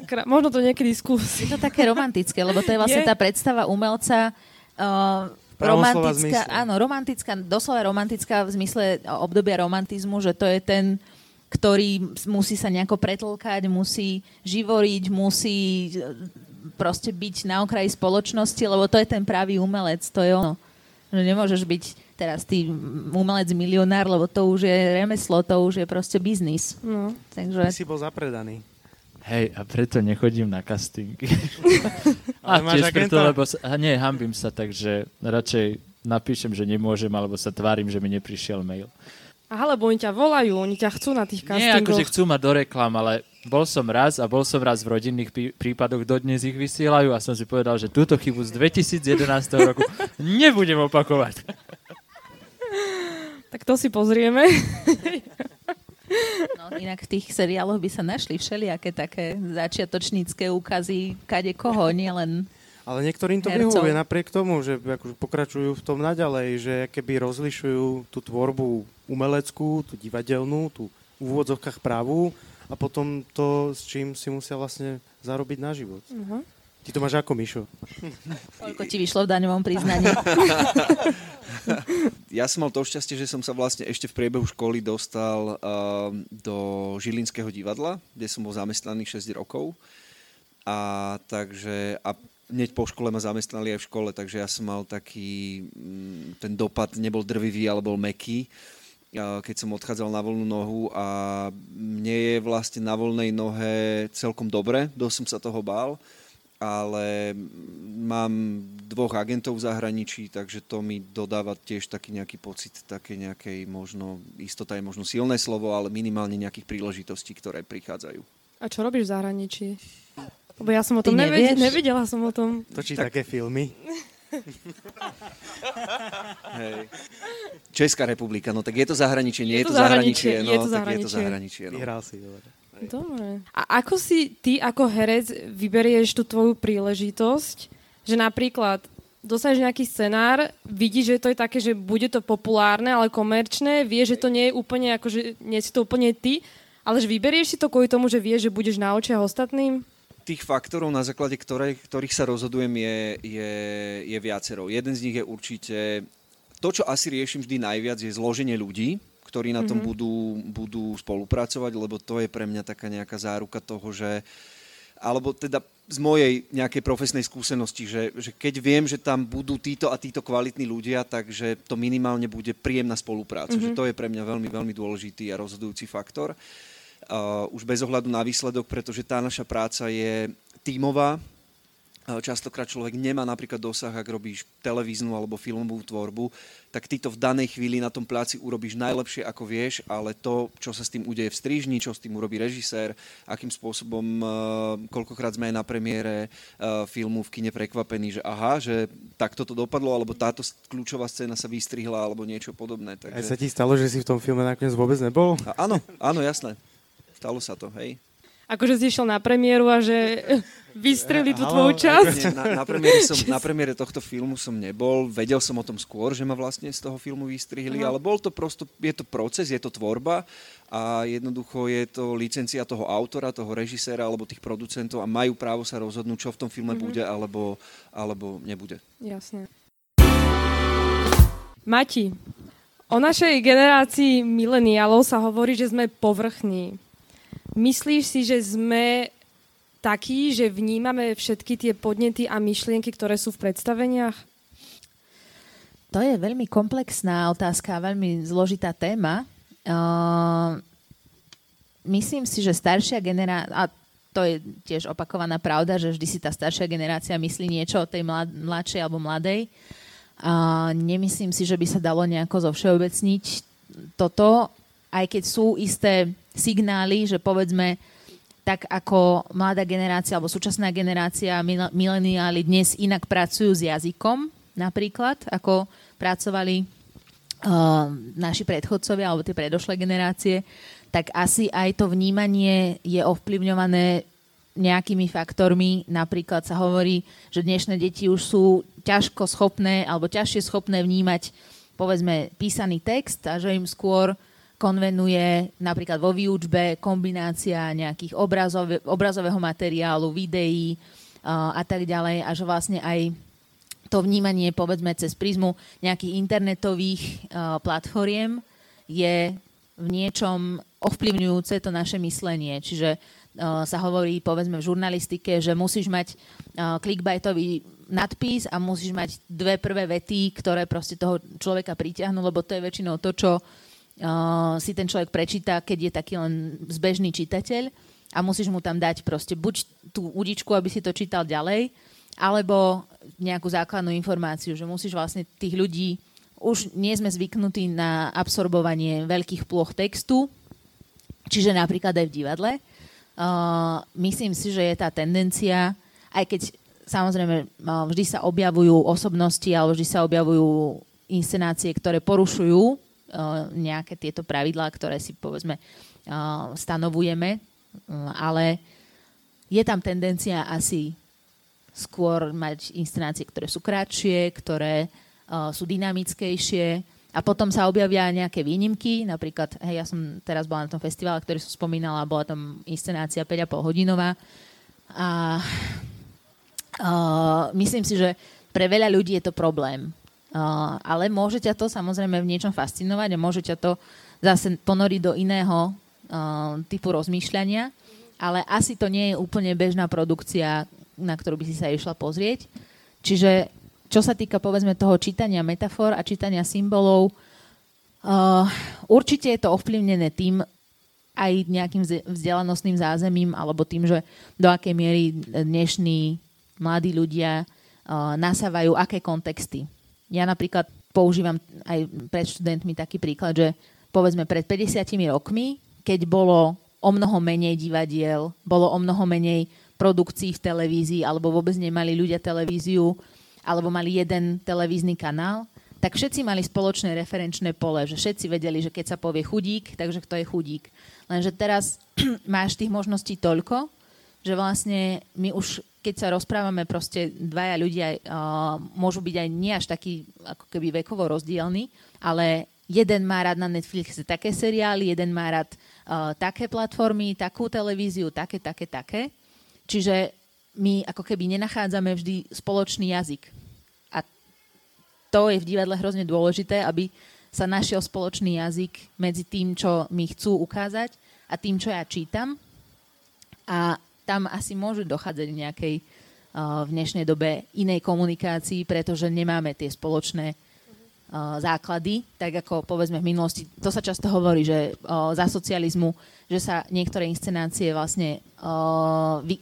Krá... Možno to niekedy Je skúsim. to také romantické, lebo to je vlastne Je. tá predstava umelca uh, romantická, áno, romantická, doslova romantická v zmysle obdobia romantizmu, že to je ten, ktorý musí sa nejako pretlkať, musí živoriť, musí proste byť na okraji spoločnosti, lebo to je ten pravý umelec, to je ono. Že nemôžeš byť teraz ty umelec milionár, lebo to už je remeslo, to už je proste biznis. No. Ty Takže si bol zapredaný. Hej, a preto nechodím na castingy. Ale a tiež preto, agenta? lebo sa, nie, hambím sa, takže radšej napíšem, že nemôžem, alebo sa tvárim, že mi neprišiel mail. Aha, lebo oni ťa volajú, oni ťa chcú na tých Nie, castingoch. akože chcú mať do reklam, ale bol som raz a bol som raz v rodinných prí- prípadoch, dodnes ich vysielajú a som si povedal, že túto chybu z 2011 roku nebudem opakovať. Tak to si pozrieme. no, inak v tých seriáloch by sa našli všelijaké také začiatočnícke úkazy kade koho, nielen Ale niektorým to Hercov. vyhovuje napriek tomu, že akože pokračujú v tom naďalej, že keby rozlišujú tú tvorbu umeleckú, tú divadelnú, tú v úvodzovkách pravú a potom to, s čím si musia vlastne zarobiť na život. Uh-huh. Ty to máš ako, Mišo? koľko ti vyšlo v daňovom priznaní. Ja som mal to šťastie, že som sa vlastne ešte v priebehu školy dostal uh, do Žilinského divadla, kde som bol zamestnaný 6 rokov. A takže a hneď po škole ma zamestnali aj v škole, takže ja som mal taký, mm, ten dopad nebol drvivý, ale bol meký a keď som odchádzal na voľnú nohu a mne je vlastne na voľnej nohe celkom dobre, dosť som sa toho bál, ale mám dvoch agentov v zahraničí, takže to mi dodáva tiež taký nejaký pocit také nejakej možno, istota je možno silné slovo, ale minimálne nejakých príležitostí, ktoré prichádzajú. A čo robíš v zahraničí? Lebo ja som o tom nevedela, nevieš? nevidela som o tom. Točí tak... také filmy. Hej. Česká republika, no tak je to zahraničie, nie Je je, to zahraničie, zahraničie, no, je to tak je to zahraničie. zahraničie. No. Vyhral si, dobre. Dobre. A ako si ty ako herec vyberieš tú tvoju príležitosť, že napríklad dostaneš nejaký scenár, vidíš, že to je také, že bude to populárne, ale komerčné, vieš, že to nie je úplne, akože nie si to úplne ty, ale že vyberieš si to kvôli tomu, že vieš, že budeš na očiach ostatným? Tých faktorov, na základe ktorých, ktorých sa rozhodujem, je, je, je viacero. Jeden z nich je určite... To, čo asi riešim vždy najviac, je zloženie ľudí, ktorí na tom mm-hmm. budú, budú spolupracovať, lebo to je pre mňa taká nejaká záruka toho, že alebo teda z mojej nejakej profesnej skúsenosti, že, že keď viem, že tam budú títo a títo kvalitní ľudia, takže to minimálne bude príjemná spolupráca. Mm-hmm. Že to je pre mňa veľmi, veľmi dôležitý a rozhodujúci faktor. Uh, už bez ohľadu na výsledok, pretože tá naša práca je tímová. Uh, častokrát človek nemá napríklad dosah, ak robíš televíznu alebo filmovú tvorbu, tak ty to v danej chvíli na tom pláci urobíš najlepšie, ako vieš, ale to, čo sa s tým udeje v strižni, čo s tým urobí režisér, akým spôsobom, uh, koľkokrát sme aj na premiére filmu v kine prekvapení, že aha, že takto to dopadlo, alebo táto kľúčová scéna sa vystrihla, alebo niečo podobné. Aj Takže... sa ti stalo, že si v tom filme nakoniec vôbec nebol? A áno, áno, jasné. Stalo sa to, hej. akože si išiel na premiéru a že vystreli tú tvoju časť. Nie, na, na, premiére som, na premiére tohto filmu som nebol, vedel som o tom skôr, že ma vlastne z toho filmu vystrihli, ale bol to prosto, je to proces, je to tvorba a jednoducho je to licencia toho autora, toho režiséra alebo tých producentov a majú právo sa rozhodnúť, čo v tom filme bude alebo, alebo nebude. Jasne. Mati, o našej generácii mileniálov sa hovorí, že sme povrchní. Myslíš si, že sme takí, že vnímame všetky tie podnety a myšlienky, ktoré sú v predstaveniach? To je veľmi komplexná otázka, veľmi zložitá téma. Uh, myslím si, že staršia generácia, a to je tiež opakovaná pravda, že vždy si tá staršia generácia myslí niečo o tej mlad, mladšej alebo mladej. A nemyslím si, že by sa dalo nejako zovšeobecniť toto, aj keď sú isté signály, že povedzme, tak ako mladá generácia alebo súčasná generácia, mileniáli dnes inak pracujú s jazykom, napríklad, ako pracovali uh, naši predchodcovia alebo tie predošlé generácie, tak asi aj to vnímanie je ovplyvňované nejakými faktormi. Napríklad sa hovorí, že dnešné deti už sú ťažko schopné alebo ťažšie schopné vnímať povedzme písaný text a že im skôr konvenuje napríklad vo výučbe kombinácia nejakých obrazov, obrazového materiálu, videí a tak ďalej a že vlastne aj to vnímanie povedzme cez prízmu nejakých internetových uh, platformiem je v niečom ovplyvňujúce to naše myslenie. Čiže sa hovorí povedzme v žurnalistike, že musíš mať uh, clickbaitový nadpis a musíš mať dve prvé vety, ktoré proste toho človeka pritiahnu, lebo to je väčšinou to, čo uh, si ten človek prečíta, keď je taký len zbežný čitateľ a musíš mu tam dať proste buď tú udičku, aby si to čítal ďalej, alebo nejakú základnú informáciu, že musíš vlastne tých ľudí, už nie sme zvyknutí na absorbovanie veľkých ploch textu, čiže napríklad aj v divadle. Uh, myslím si, že je tá tendencia, aj keď samozrejme uh, vždy sa objavujú osobnosti alebo vždy sa objavujú inscenácie, ktoré porušujú Eh, nejaké tieto pravidlá, ktoré si povedzme eh, stanovujeme, mm, ale je tam tendencia asi skôr mať inscenácie, ktoré sú kratšie, ktoré sú dynamickejšie. A potom sa objavia nejaké výnimky, napríklad, hej, ja som teraz bola na tom festivale, ktorý som spomínala, bola tam inscenácia 5,5 hodinová. A uh, myslím si, že pre veľa ľudí je to problém, ale môže ťa to samozrejme v niečom fascinovať a môže ťa to zase ponoriť do iného typu rozmýšľania, ale asi to nie je úplne bežná produkcia, na ktorú by si sa išla pozrieť. Čiže čo sa týka povedzme toho čítania metafor a čítania symbolov, uh, určite je to ovplyvnené tým, aj nejakým vzdelanostným zázemím alebo tým, že do akej miery dnešní mladí ľudia uh, nasávajú aké kontexty ja napríklad používam aj pred študentmi taký príklad, že povedzme pred 50 rokmi, keď bolo o mnoho menej divadiel, bolo o mnoho menej produkcií v televízii, alebo vôbec nemali ľudia televíziu, alebo mali jeden televízny kanál, tak všetci mali spoločné referenčné pole, že všetci vedeli, že keď sa povie chudík, takže kto je chudík. Lenže teraz máš tých možností toľko, že vlastne my už keď sa rozprávame, proste dvaja ľudia uh, môžu byť aj nie až taký ako keby vekovo rozdielny, ale jeden má rád na Netflixe také seriály, jeden má rád uh, také platformy, takú televíziu, také, také, také. Čiže my ako keby nenachádzame vždy spoločný jazyk. A to je v divadle hrozne dôležité, aby sa našiel spoločný jazyk medzi tým, čo mi chcú ukázať a tým, čo ja čítam. A tam asi môže dochádzať v nejakej v dnešnej dobe inej komunikácii, pretože nemáme tie spoločné základy, tak ako povedzme v minulosti. To sa často hovorí, že za socializmu, že sa niektoré inscenácie vlastne,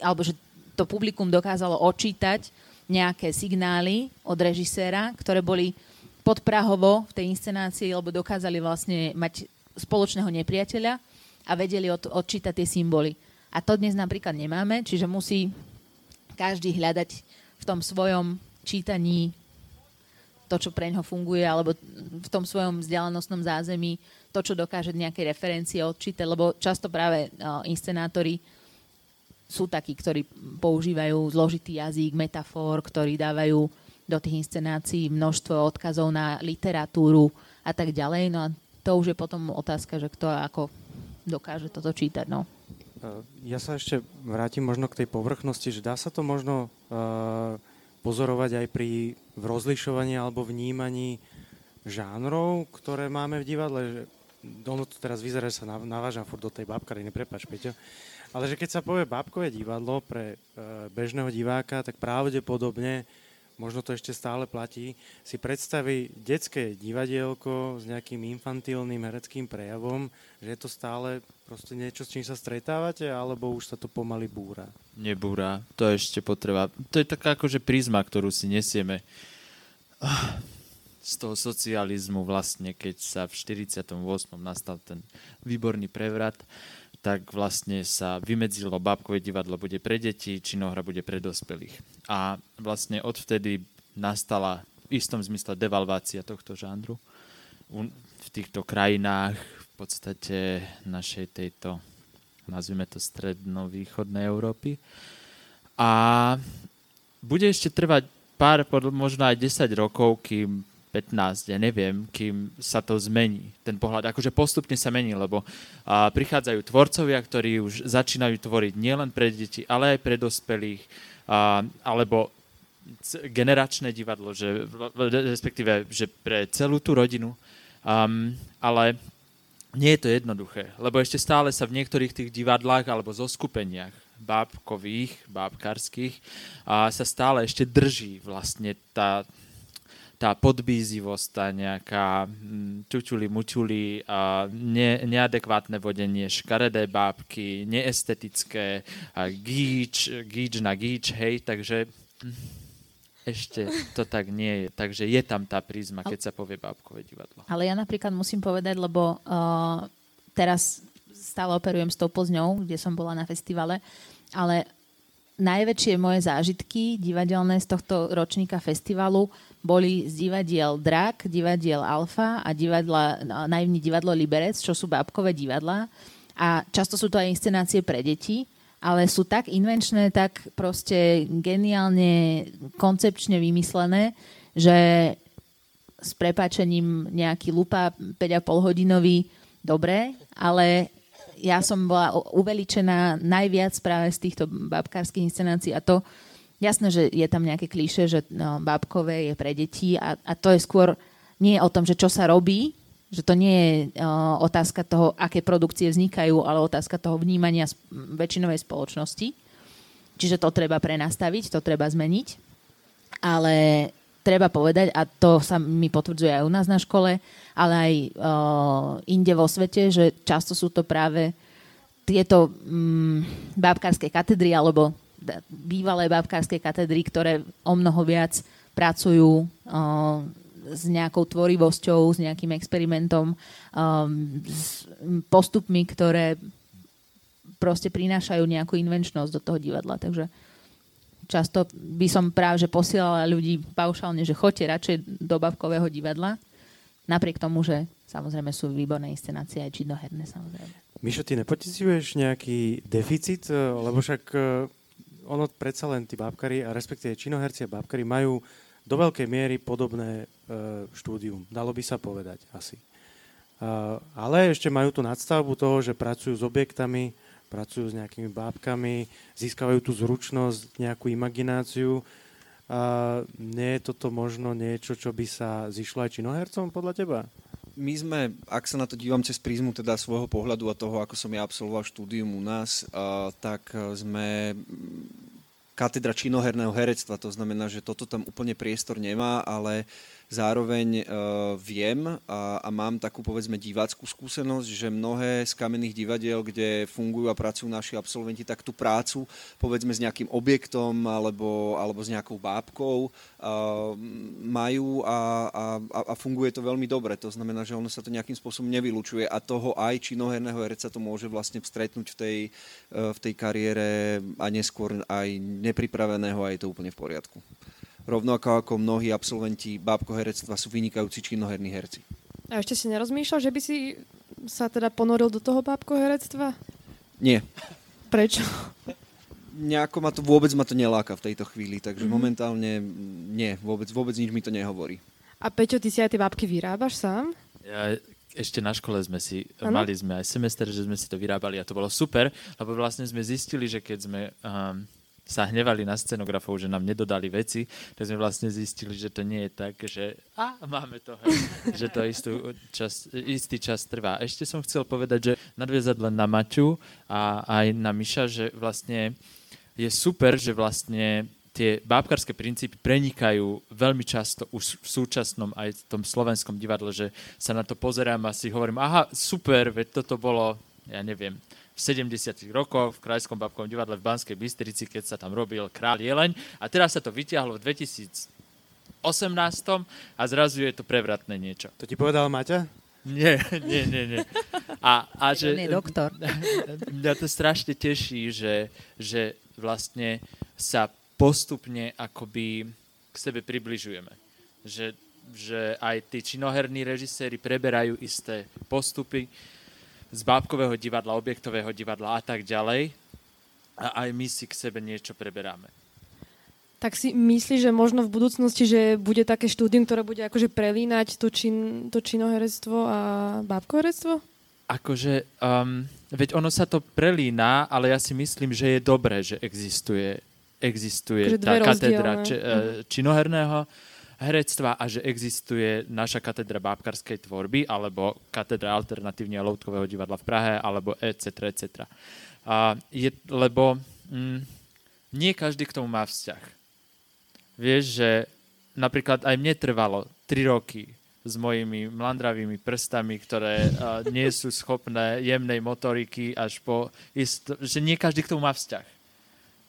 alebo že to publikum dokázalo odčítať nejaké signály od režiséra, ktoré boli podprahovo v tej inscenácii, lebo dokázali vlastne mať spoločného nepriateľa a vedeli od, odčítať tie symboly. A to dnes napríklad nemáme, čiže musí každý hľadať v tom svojom čítaní to, čo pre ňo funguje, alebo v tom svojom vzdialenostnom zázemí to, čo dokáže nejaké referencie odčítať, lebo často práve uh, inscenátori sú takí, ktorí používajú zložitý jazyk, metafor, ktorí dávajú do tých inscenácií množstvo odkazov na literatúru a tak ďalej. No a to už je potom otázka, že kto ako dokáže toto čítať. No. Ja sa ešte vrátim možno k tej povrchnosti, že dá sa to možno uh, pozorovať aj pri rozlišovaní alebo vnímaní žánrov, ktoré máme v divadle, ono to teraz vyzerá, že sa navážam furt do tej babkariny, neprepač, Peťo. Ale že keď sa povie bábkové divadlo pre e, bežného diváka, tak pravdepodobne, možno to ešte stále platí, si predstaví detské divadielko s nejakým infantilným hereckým prejavom, že je to stále proste niečo, s čím sa stretávate, alebo už sa to pomaly búra? Nebúra, to ešte potreba. To je taká akože prízma, ktorú si nesieme z toho socializmu vlastne, keď sa v 48. nastal ten výborný prevrat, tak vlastne sa vymedzilo bábkové divadlo bude pre deti, činohra bude pre dospelých. A vlastne odvtedy nastala v istom zmysle devalvácia tohto žánru v týchto krajinách, v podstate našej tejto, nazvime to stredno-východnej Európy. A bude ešte trvať pár, možno aj 10 rokov, kým 15, ja neviem, kým sa to zmení, ten pohľad. Akože postupne sa mení, lebo a, prichádzajú tvorcovia, ktorí už začínajú tvoriť nielen pre deti, ale aj pre dospelých, a, alebo generačné divadlo, že, respektíve, že pre celú tú rodinu. Um, ale nie je to jednoduché, lebo ešte stále sa v niektorých tých divadlách alebo zo skupeniach bábkových, bábkarských a sa stále ešte drží vlastne tá, tá podbízivosť, tá nejaká mm, čučuli, mučuli, ne, neadekvátne vodenie, škaredé bábky, neestetické, gíč, gíč na gíč, hej, takže ešte to tak nie je. Takže je tam tá prízma, keď sa povie bábkové divadlo. Ale ja napríklad musím povedať, lebo uh, teraz stále operujem s tou Plzňou, kde som bola na festivale, ale najväčšie moje zážitky divadelné z tohto ročníka festivalu boli z divadiel Drak, divadiel Alfa a divadla, no, naivní divadlo Liberec, čo sú bábkové divadlá. A často sú to aj inscenácie pre deti, ale sú tak invenčné, tak proste geniálne, koncepčne vymyslené, že s prepáčením nejaký lupa 5,5 hodinový, dobre, ale ja som bola uveličená najviac práve z týchto babkárskych inscenácií a to, Jasné, že je tam nejaké klíše, že no, bábkové je pre deti a, a to je skôr nie o tom, že čo sa robí, že to nie je uh, otázka toho, aké produkcie vznikajú, ale otázka toho vnímania väčšinovej spoločnosti. Čiže to treba prenastaviť, to treba zmeniť. Ale treba povedať, a to sa mi potvrdzuje aj u nás na škole, ale aj uh, inde vo svete, že často sú to práve tieto um, bábkárske katedry alebo bývalé babkárske katedry, ktoré o mnoho viac pracujú uh, s nejakou tvorivosťou, s nejakým experimentom, um, s postupmi, ktoré proste prinášajú nejakú invenčnosť do toho divadla. Takže často by som práve že posielala ľudí paušálne, že choďte radšej do bavkového divadla, napriek tomu, že samozrejme sú výborné inscenácie aj činoherné samozrejme. Mišo, ty nepocituješ nejaký deficit? Lebo však ono predsa len tí bábkari, a respektíve činoherci a bábkari majú do veľkej miery podobné e, štúdium, dalo by sa povedať asi. E, ale ešte majú tú nadstavbu toho, že pracujú s objektami, pracujú s nejakými bábkami, získavajú tú zručnosť, nejakú imagináciu. A nie je toto možno niečo, čo by sa zišlo aj činohercom podľa teba? My sme, ak sa na to dívam cez prízmu teda svojho pohľadu a toho, ako som ja absolvoval štúdium u nás, uh, tak sme katedra činoherného herectva, to znamená, že toto tam úplne priestor nemá, ale zároveň uh, viem a, a mám takú povedzme diváckú skúsenosť, že mnohé z kamenných divadiel, kde fungujú a pracujú naši absolventi, tak tú prácu povedzme s nejakým objektom alebo, alebo s nejakou bábkou uh, majú a, a, a funguje to veľmi dobre. To znamená, že ono sa to nejakým spôsobom nevylučuje a toho aj činoherného hereca to môže vlastne stretnúť v tej, uh, v tej kariére a neskôr aj nepripraveného a je to úplne v poriadku rovnako ako mnohí absolventi bábkoherectva sú vynikajúci činoherní herci. A ešte si nerozmýšľal, že by si sa teda ponoril do toho bábkoherectva? Nie. Prečo? nejako ma to vôbec ma to neláka v tejto chvíli, takže Mhm. mm-hmm. momentálne nie, vôbec, vôbec nič mi to nehovorí. A Peťo, ty si aj tie bábky vyrábaš sám? Ja, ešte na škole sme si, ano? mali sme aj semester, že sme si to vyrábali a to bolo super, lebo vlastne sme zistili, že keď sme um, sa hnevali na scenografov, že nám nedodali veci, tak sme vlastne zistili, že to nie je tak, že a máme to, hej, že to istú čas, istý čas trvá. Ešte som chcel povedať, že nadviazať len na Maťu a aj na Miša, že vlastne je super, že vlastne tie bábkarské princípy prenikajú veľmi často už v súčasnom aj v tom slovenskom divadle, že sa na to pozerám a si hovorím, aha, super, veď toto bolo, ja neviem, v 70 rokoch v Krajskom babkovom divadle v Banskej Bystrici, keď sa tam robil Král Jeleň a teraz sa to vyťahlo v 2018 a zrazu je to prevratné niečo. To ti povedal Maťa? Nie, nie, nie, nie. A, a že, On je doktor. Mňa to strašne teší, že, že vlastne sa postupne akoby k sebe približujeme. Že, že aj tí činoherní režiséri preberajú isté postupy z bábkového divadla, objektového divadla a tak ďalej. A aj my si k sebe niečo preberáme. Tak si myslíš, že možno v budúcnosti, že bude také štúdium, ktoré bude akože prelínať to, čin, to činoherectvo a bábkoherectvo? Akože, um, veď ono sa to prelína, ale ja si myslím, že je dobré, že existuje, existuje Akože tá katedra či, e, činoherného herectva a že existuje naša katedra bábkarskej tvorby alebo katedra alternatívne loutkového divadla v Prahe alebo etc. etc. A je, lebo mm, nie každý k tomu má vzťah. Vieš, že napríklad aj mne trvalo 3 roky s mojimi mlandravými prstami, ktoré uh, nie sú schopné jemnej motoriky až po isto, že nie každý k tomu má vzťah.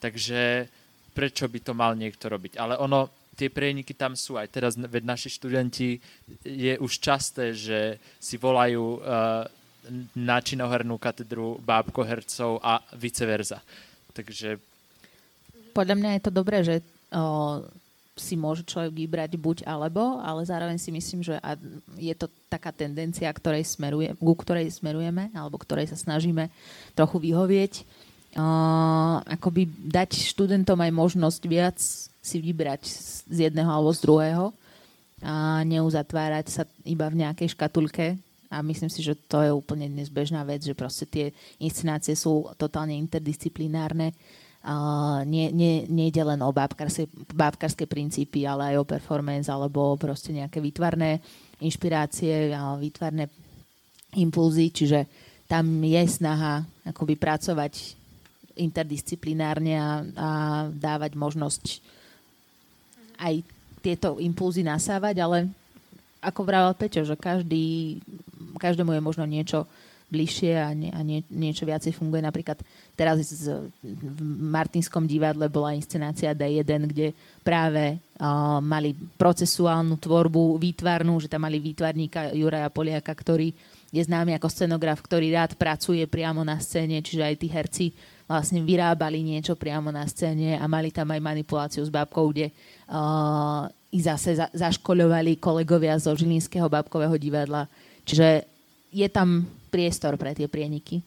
Takže prečo by to mal niekto robiť? Ale ono, tie prieniky tam sú aj teraz, veď naši študenti je už časté, že si volajú uh, na činohernú katedru bábkohercov a vice versa. Takže Podľa mňa je to dobré, že o, si môže človek vybrať buď alebo, ale zároveň si myslím, že a je to taká tendencia, ktorej smeruje, ku ktorej smerujeme, alebo ktorej sa snažíme trochu vyhovieť. O, akoby dať študentom aj možnosť viac si vybrať z- jedného alebo z druhého a neuzatvárať sa iba v nejakej škatulke. A myslím si, že to je úplne dnes bežná vec, že proste tie inscenácie sú totálne interdisciplinárne. Uh, nie, nie, len o bábkarské, bábkarské princípy, ale aj o performance alebo proste nejaké výtvarné inšpirácie výtvarné impulzy, čiže tam je snaha akoby pracovať interdisciplinárne a, a dávať možnosť aj tieto impulzy nasávať, ale ako vravel Peťo, že každý, každému je možno niečo bližšie a, nie, a nie, niečo viacej funguje. Napríklad teraz z, v Martinskom divadle bola inscenácia D1, kde práve uh, mali procesuálnu tvorbu výtvarnú, že tam mali výtvarníka Juraja Poliaka, ktorý je známy ako scenograf, ktorý rád pracuje priamo na scéne, čiže aj tí herci vlastne vyrábali niečo priamo na scéne a mali tam aj manipuláciu s bábkou, kde uh, ich zase za, zaškoľovali kolegovia zo Žilinského bábkového divadla. Čiže je tam priestor pre tie prieniky.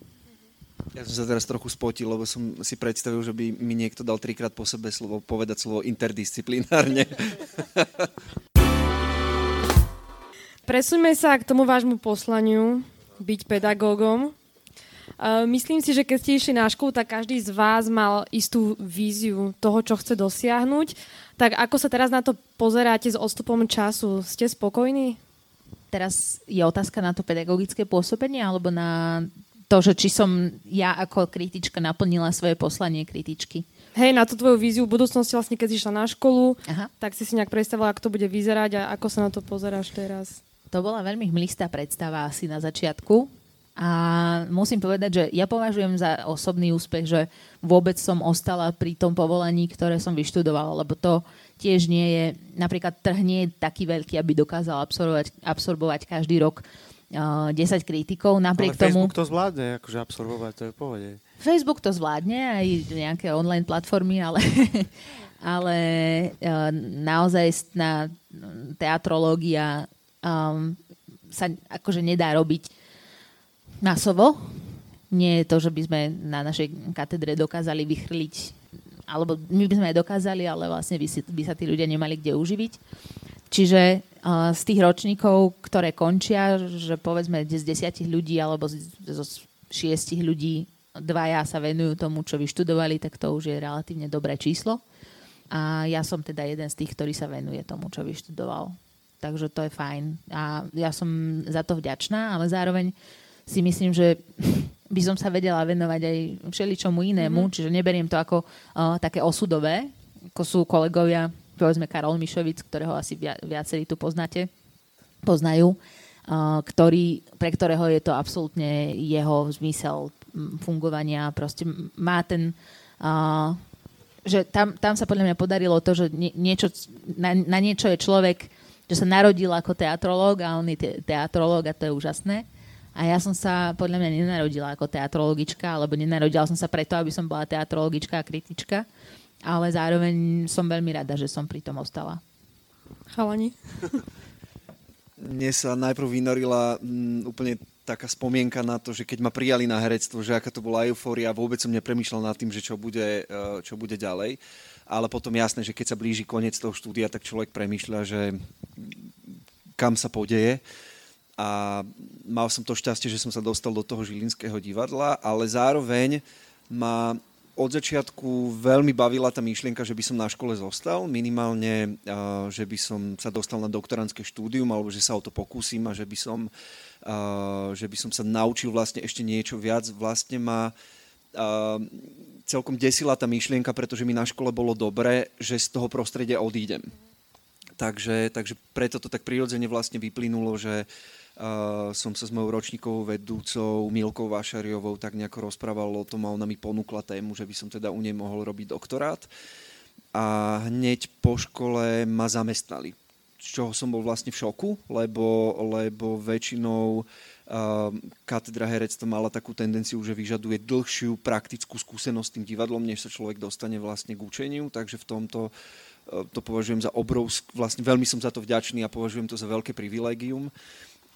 Ja som sa teraz trochu spotil, lebo som si predstavil, že by mi niekto dal trikrát po sebe slovo, povedať slovo interdisciplinárne. Presuňme sa k tomu vášmu poslaniu, byť pedagógom. Uh, myslím si, že keď ste išli na školu, tak každý z vás mal istú víziu toho, čo chce dosiahnuť. Tak ako sa teraz na to pozeráte s odstupom času? Ste spokojní? Teraz je otázka na to pedagogické pôsobenie alebo na to, že či som ja ako kritička naplnila svoje poslanie kritičky. Hej, na tú tvoju víziu budúcnosti, vlastne keď si išla na školu, Aha. tak si si nejak predstavila, ako to bude vyzerať a ako sa na to pozeráš teraz. To bola veľmi hmlistá predstava asi na začiatku. A musím povedať, že ja považujem za osobný úspech, že vôbec som ostala pri tom povolaní, ktoré som vyštudovala, lebo to tiež nie je, napríklad trh nie je taký veľký, aby dokázal absorbovať, absorbovať každý rok uh, 10 kritikov. Napriek Ale tomu... Facebook to zvládne, akože absorbovať, to je v pohode. Facebook to zvládne, aj nejaké online platformy, ale, ale uh, naozaj na teatrológia um, sa akože nedá robiť masovo. Nie je to, že by sme na našej katedre dokázali vychrliť alebo my by sme aj dokázali, ale vlastne by, si, by sa tí ľudia nemali kde uživiť. Čiže uh, z tých ročníkov, ktoré končia, že povedzme z desiatich ľudí alebo zo šiestich ľudí dvaja sa venujú tomu, čo vyštudovali, tak to už je relatívne dobré číslo. A ja som teda jeden z tých, ktorý sa venuje tomu, čo vyštudoval. Takže to je fajn. A ja som za to vďačná, ale zároveň si myslím, že by som sa vedela venovať aj všeličomu inému, mm-hmm. čiže neberiem to ako uh, také osudové, ako sú kolegovia, povedzme Karol Mišovic, ktorého asi via, viacerí tu poznáte, poznajú, uh, ktorý, pre ktorého je to absolútne jeho zmysel fungovania, proste má ten... Uh, že tam, tam sa podľa mňa podarilo to, že nie, niečo, na, na niečo je človek, že sa narodil ako teatrológ a on je te, teatrológ a to je úžasné. A ja som sa podľa mňa nenarodila ako teatrologička, alebo nenarodila som sa preto, aby som bola teatrologička a kritička, ale zároveň som veľmi rada, že som pri tom ostala. Chalani? Mne sa najprv vynorila m, mm, úplne taká spomienka na to, že keď ma prijali na herectvo, že aká to bola eufória, vôbec som nepremýšľal nad tým, že čo bude, e, čo bude ďalej. Ale potom jasné, že keď sa blíži koniec toho štúdia, tak človek premýšľa, že kam sa podeje a mal som to šťastie, že som sa dostal do toho Žilinského divadla, ale zároveň ma od začiatku veľmi bavila tá myšlienka, že by som na škole zostal, minimálne, že by som sa dostal na doktorantské štúdium, alebo že sa o to pokúsim a že by som, že by som sa naučil vlastne ešte niečo viac. Vlastne ma celkom desila tá myšlienka, pretože mi na škole bolo dobre, že z toho prostredia odídem. Takže, takže preto to tak prirodzene vlastne vyplynulo, že uh, som sa s mojou ročníkovou vedúcou Milkou Vašariovou tak nejako rozprával o tom a ona mi ponúkla tému, že by som teda u nej mohol robiť doktorát. A hneď po škole ma zamestnali, z čoho som bol vlastne v šoku, lebo, lebo väčšinou uh, katedra herectva mala takú tendenciu, že vyžaduje dlhšiu praktickú skúsenosť s tým divadlom, než sa človek dostane vlastne k učeniu, takže v tomto uh, to považujem za obrovsk, vlastne veľmi som za to vďačný a považujem to za veľké privilégium.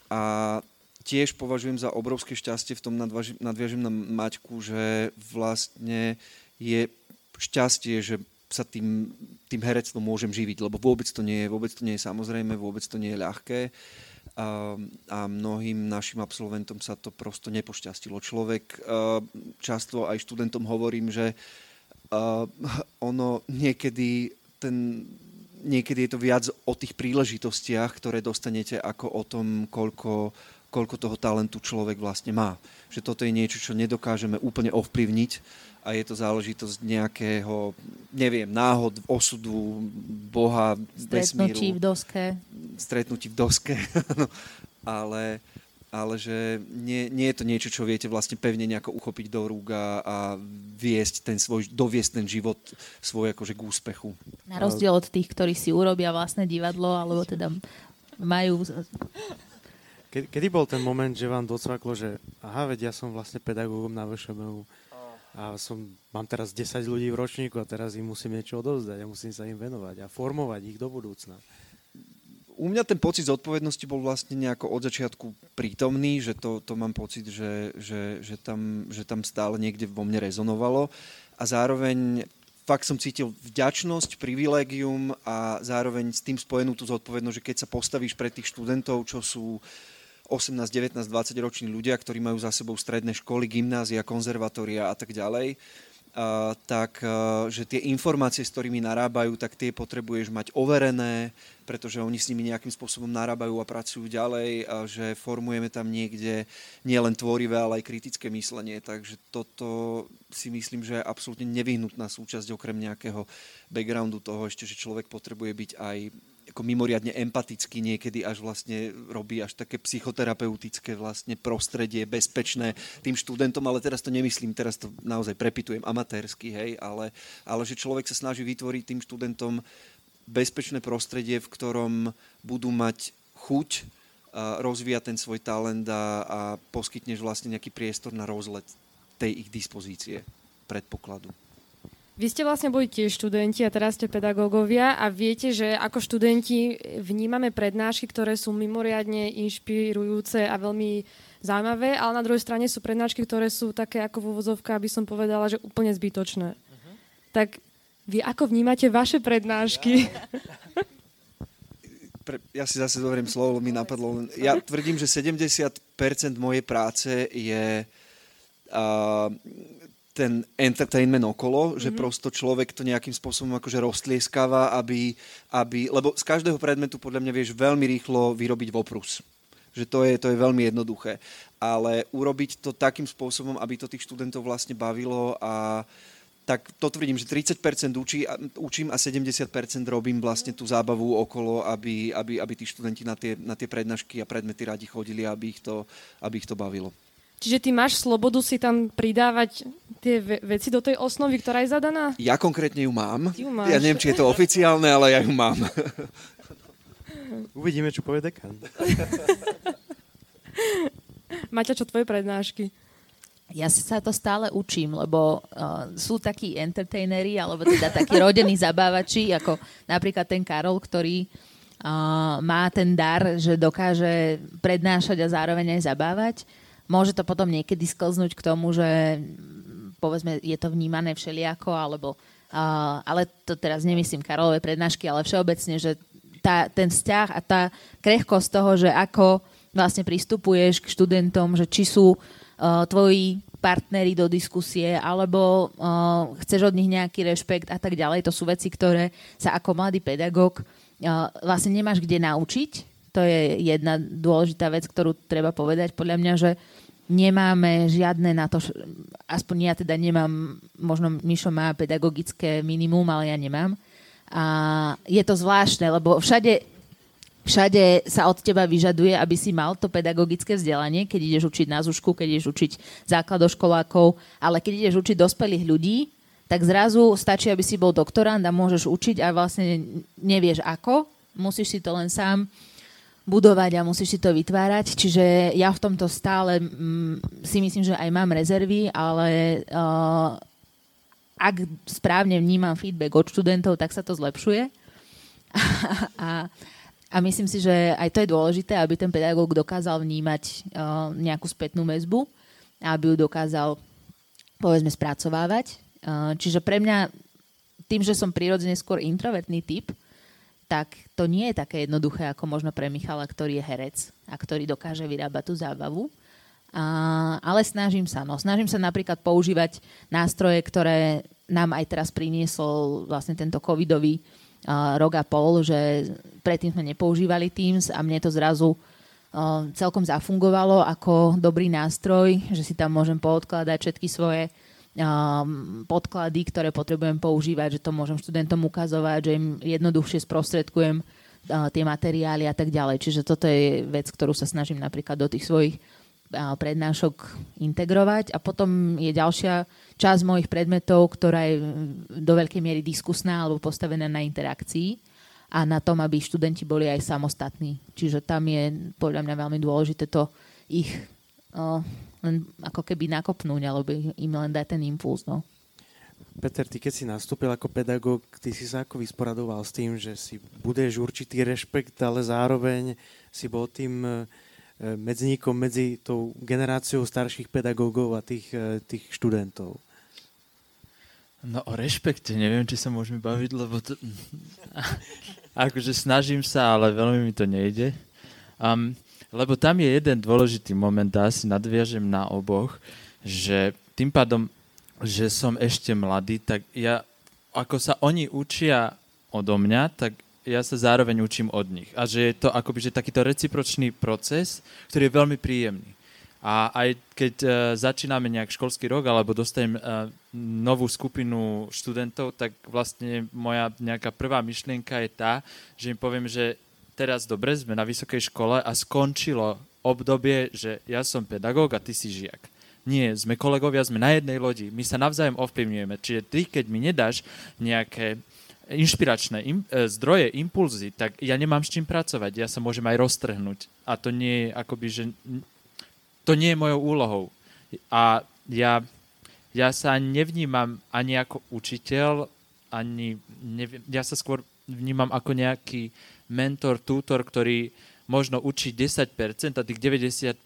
A tiež považujem za obrovské šťastie v tom nadviažem na Maťku, že vlastne je šťastie, že sa tým, tým herectvom môžem živiť, lebo vôbec to nie je, vôbec to nie je samozrejme, vôbec to nie je ľahké a, mnohým našim absolventom sa to prosto nepošťastilo. Človek, často aj študentom hovorím, že ono niekedy ten niekedy je to viac o tých príležitostiach, ktoré dostanete, ako o tom, koľko, koľko toho talentu človek vlastne má. Že toto je niečo, čo nedokážeme úplne ovplyvniť a je to záležitosť nejakého, neviem, náhod, osudu, Boha, Stretnutí vesmíru. v doske. Stretnutí v doske, ale ale že nie, nie je to niečo, čo viete vlastne pevne nejako uchopiť do rúk a, a viesť ten svoj, doviesť ten život svoj akože k úspechu. Na rozdiel od tých, ktorí si urobia vlastné divadlo, alebo teda majú... Kedy, kedy bol ten moment, že vám docvaklo, že aha, veď ja som vlastne pedagógom na VŠMU a som, mám teraz 10 ľudí v ročníku a teraz im musím niečo odovzdať a musím sa im venovať a formovať ich do budúcna. U mňa ten pocit zodpovednosti bol vlastne nejako od začiatku prítomný, že to, to mám pocit, že, že, že, tam, že tam stále niekde vo mne rezonovalo. A zároveň fakt som cítil vďačnosť, privilégium a zároveň s tým spojenú tú zodpovednosť, že keď sa postavíš pred tých študentov, čo sú 18, 19, 20 roční ľudia, ktorí majú za sebou stredné školy, gymnázia, konzervatória a tak ďalej, tak že tie informácie, s ktorými narábajú, tak tie potrebuješ mať overené, pretože oni s nimi nejakým spôsobom narábajú a pracujú ďalej, a že formujeme tam niekde nielen tvorivé, ale aj kritické myslenie. Takže toto si myslím, že je absolútne nevyhnutná súčasť okrem nejakého backgroundu toho ešte, že človek potrebuje byť aj ako mimoriadne empatický, niekedy až vlastne robí až také psychoterapeutické vlastne prostredie, bezpečné tým študentom, ale teraz to nemyslím, teraz to naozaj prepitujem amatérsky, hej, ale, ale že človek sa snaží vytvoriť tým študentom bezpečné prostredie, v ktorom budú mať chuť rozvíjať ten svoj talent a, a poskytneš vlastne nejaký priestor na rozlet tej ich dispozície, predpokladu. Vy ste vlastne boli tiež študenti a teraz ste pedagógovia a viete, že ako študenti vnímame prednášky, ktoré sú mimoriadne inšpirujúce a veľmi zaujímavé, ale na druhej strane sú prednášky, ktoré sú také ako v aby som povedala, že úplne zbytočné. Uh-huh. Tak Vy ako vnímate vaše prednášky? Pre, ja si zase dovolím slovo, mi napadlo. Ja tvrdím, že 70% mojej práce je uh, ten entertainment okolo, mm-hmm. že prosto človek to nejakým spôsobom akože roztlieskáva, aby, aby, lebo z každého predmetu podľa mňa vieš veľmi rýchlo vyrobiť voprus. Že to je, to je veľmi jednoduché. Ale urobiť to takým spôsobom, aby to tých študentov vlastne bavilo a tak to tvrdím, že 30% učí, učím a 70% robím vlastne tú zábavu okolo, aby, aby, aby tí študenti na tie, na tie prednášky a predmety radi chodili, aby ich to, aby ich to bavilo. Čiže ty máš slobodu si tam pridávať tie ve- veci do tej osnovy, ktorá je zadaná? Ja konkrétne ju mám. Ty ju máš. Ja neviem, či je to oficiálne, ale ja ju mám. Uvidíme, čo povie dekan. Maťa, čo tvoje prednášky? Ja sa to stále učím, lebo uh, sú takí entertainery, alebo teda takí rodení zabávači, ako napríklad ten Karol, ktorý uh, má ten dar, že dokáže prednášať a zároveň aj zabávať. Môže to potom niekedy sklznúť k tomu, že povedzme, je to vnímané všelijako, alebo uh, ale to teraz nemyslím Karolové prednášky, ale všeobecne, že tá, ten vzťah a tá krehkosť toho, že ako vlastne pristupuješ k študentom, že či sú uh, tvoji partneri do diskusie, alebo uh, chceš od nich nejaký rešpekt a tak ďalej. To sú veci, ktoré sa ako mladý pedagóg uh, vlastne nemáš kde naučiť. To je jedna dôležitá vec, ktorú treba povedať. Podľa mňa, že nemáme žiadne na to, aspoň ja teda nemám, možno Mišo má pedagogické minimum, ale ja nemám. A je to zvláštne, lebo všade všade sa od teba vyžaduje, aby si mal to pedagogické vzdelanie, keď ideš učiť na zušku, keď ideš učiť základoškolákov, ale keď ideš učiť dospelých ľudí, tak zrazu stačí, aby si bol doktorant a môžeš učiť a vlastne nevieš ako, musíš si to len sám budovať a musíš si to vytvárať. Čiže ja v tomto stále mm, si myslím, že aj mám rezervy, ale uh, ak správne vnímam feedback od študentov, tak sa to zlepšuje. a, a myslím si, že aj to je dôležité, aby ten pedagóg dokázal vnímať uh, nejakú spätnú väzbu a aby ju dokázal, povedzme, spracovávať. Uh, čiže pre mňa, tým, že som prirodzene skôr introvertný typ, tak to nie je také jednoduché ako možno pre Michala, ktorý je herec a ktorý dokáže vyrábať tú zábavu. A, ale snažím sa. No, snažím sa napríklad používať nástroje, ktoré nám aj teraz priniesol vlastne tento covidový uh, rok a pol, že predtým sme nepoužívali Teams a mne to zrazu uh, celkom zafungovalo ako dobrý nástroj, že si tam môžem poodkladať všetky svoje um, podklady, ktoré potrebujem používať, že to môžem študentom ukazovať, že im jednoduchšie sprostredkujem uh, tie materiály a tak ďalej. Čiže toto je vec, ktorú sa snažím napríklad do tých svojich uh, prednášok integrovať. A potom je ďalšia časť mojich predmetov, ktorá je mm, do veľkej miery diskusná alebo postavená na interakcii a na tom, aby študenti boli aj samostatní. Čiže tam je podľa mňa veľmi dôležité to ich uh, len ako keby nakopnúť alebo im len dať ten impuls. No. Peter, ty keď si nastúpil ako pedagóg, ty si sa ako vysporadoval s tým, že si budeš určitý rešpekt, ale zároveň si bol tým e, medzníkom medzi tou generáciou starších pedagógov a tých, e, tých študentov. No o rešpekte neviem, či sa môžeme baviť, lebo to... akože snažím sa, ale veľmi mi to nejde. Um, lebo tam je jeden dôležitý moment, a asi nadviažem na oboch, že tým pádom, že som ešte mladý, tak ja, ako sa oni učia odo mňa, tak ja sa zároveň učím od nich. A že je to akoby že takýto recipročný proces, ktorý je veľmi príjemný. A aj keď uh, začíname nejak školský rok alebo dostanem uh, novú skupinu študentov, tak vlastne moja nejaká prvá myšlienka je tá, že im poviem, že teraz dobre, sme na vysokej škole a skončilo obdobie, že ja som pedagóg a ty si žiak. Nie, sme kolegovia, sme na jednej lodi, my sa navzájom ovplyvňujeme. Čiže ty, keď mi nedáš nejaké inšpiračné im, e, zdroje, impulzy, tak ja nemám s čím pracovať. Ja sa môžem aj roztrhnúť. A to nie je akoby, že to nie je mojou úlohou. A ja, ja sa nevnímam ani ako učiteľ, ani neviem, ja sa skôr vnímam ako nejaký mentor, tútor, ktorý možno učiť 10% a tých 90%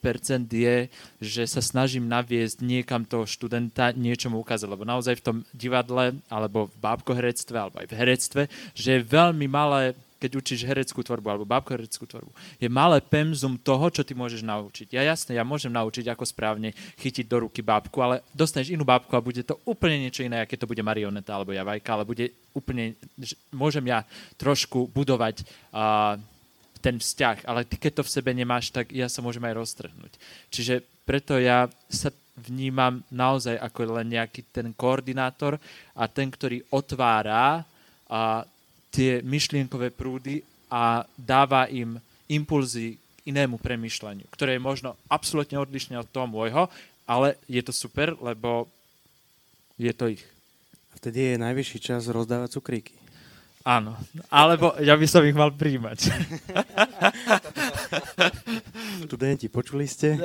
je, že sa snažím naviesť niekam toho študenta niečo mu ukázať, lebo naozaj v tom divadle alebo v bábkoherectve alebo aj v herectve, že je veľmi malé keď učíš hereckú tvorbu alebo bábkohereckú tvorbu, je malé pemzum toho, čo ty môžeš naučiť. Ja jasne, ja môžem naučiť, ako správne chytiť do ruky bábku, ale dostaneš inú bábku a bude to úplne niečo iné, aké to bude marioneta alebo javajka, ale bude úplne, môžem ja trošku budovať uh, ten vzťah, ale ty keď to v sebe nemáš, tak ja sa môžem aj roztrhnúť. Čiže preto ja sa vnímam naozaj ako len nejaký ten koordinátor a ten, ktorý otvára a tie myšlienkové prúdy a dáva im impulzy k inému premyšľaniu, ktoré je možno absolútne odlišné od toho môjho, ale je to super, lebo je to ich. A vtedy je najvyšší čas rozdávať cukríky. Áno, alebo ja by som ich mal príjmať. Študenti, počuli ste?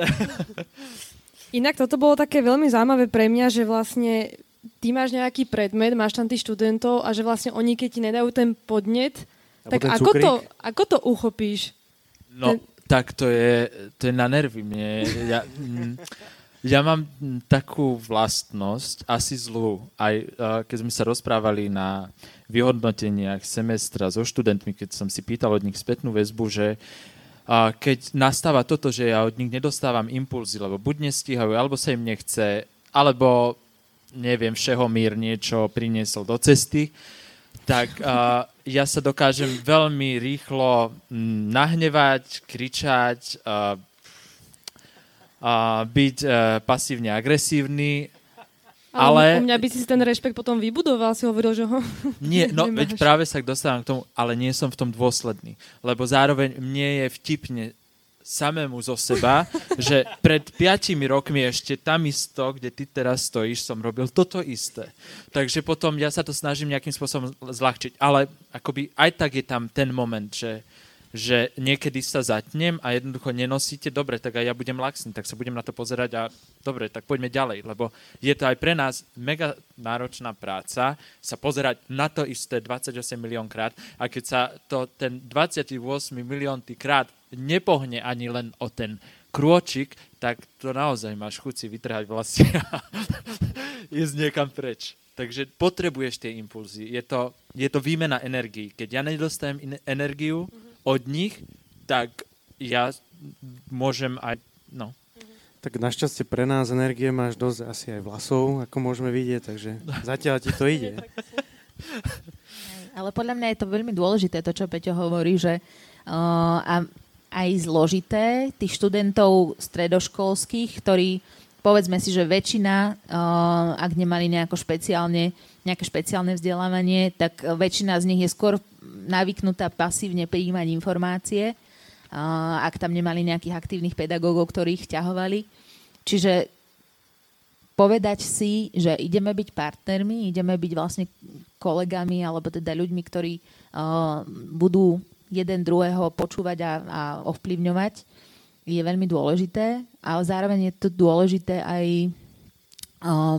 Inak toto bolo také veľmi zaujímavé pre mňa, že vlastne ty máš nejaký predmet, máš tam tých študentov a že vlastne oni, keď ti nedajú ten podnet, Alebo tak ten ako, to, ako to uchopíš? No, ten... tak to je, to je na nervy mne. Ja, mm, ja mám takú vlastnosť, asi zlú, aj uh, keď sme sa rozprávali na vyhodnoteniach semestra so študentmi, keď som si pýtal od nich spätnú väzbu, že uh, keď nastáva toto, že ja od nich nedostávam impulzy, lebo buď nestíhajú, alebo sa im nechce, alebo neviem, všehomír niečo priniesol do cesty, tak uh, ja sa dokážem veľmi rýchlo nahnevať, kričať, uh, uh, byť uh, pasívne agresívny, ale... U mňa by si ten rešpekt potom vybudoval, si hovoril, že ho... Nie, no veď práve sa dostávam k tomu, ale nie som v tom dôsledný. Lebo zároveň mne je vtipne samému zo seba, že pred piatimi rokmi ešte tam isto, kde ty teraz stojíš, som robil toto isté. Takže potom ja sa to snažím nejakým spôsobom zľahčiť. Ale akoby aj tak je tam ten moment, že že niekedy sa zatnem a jednoducho nenosíte, dobre, tak aj ja budem laxný, tak sa budem na to pozerať a dobre, tak poďme ďalej, lebo je to aj pre nás mega náročná práca sa pozerať na to isté 28 milión krát a keď sa to ten 28 milión krát nepohne ani len o ten krôčik, tak to naozaj máš chuť vytrhať vlasy a ísť niekam preč. Takže potrebuješ tie impulzy. Je to, je to výmena energii. Keď ja nedostajem energiu, mm-hmm od nich, tak ja môžem aj, no. Tak našťastie pre nás energie máš dosť asi aj vlasov, ako môžeme vidieť, takže zatiaľ ti to ide. Ale podľa mňa je to veľmi dôležité, to, čo Peťo hovorí, že uh, a aj zložité tých študentov stredoškolských, ktorí povedzme si, že väčšina, uh, ak nemali nejako špeciálne, nejaké špeciálne vzdelávanie, tak väčšina z nich je skôr navyknutá pasívne prijímať informácie, ak tam nemali nejakých aktívnych pedagógov, ktorí ich ťahovali. Čiže povedať si, že ideme byť partnermi, ideme byť vlastne kolegami alebo teda ľuďmi, ktorí budú jeden druhého počúvať a, a ovplyvňovať, je veľmi dôležité, ale zároveň je to dôležité aj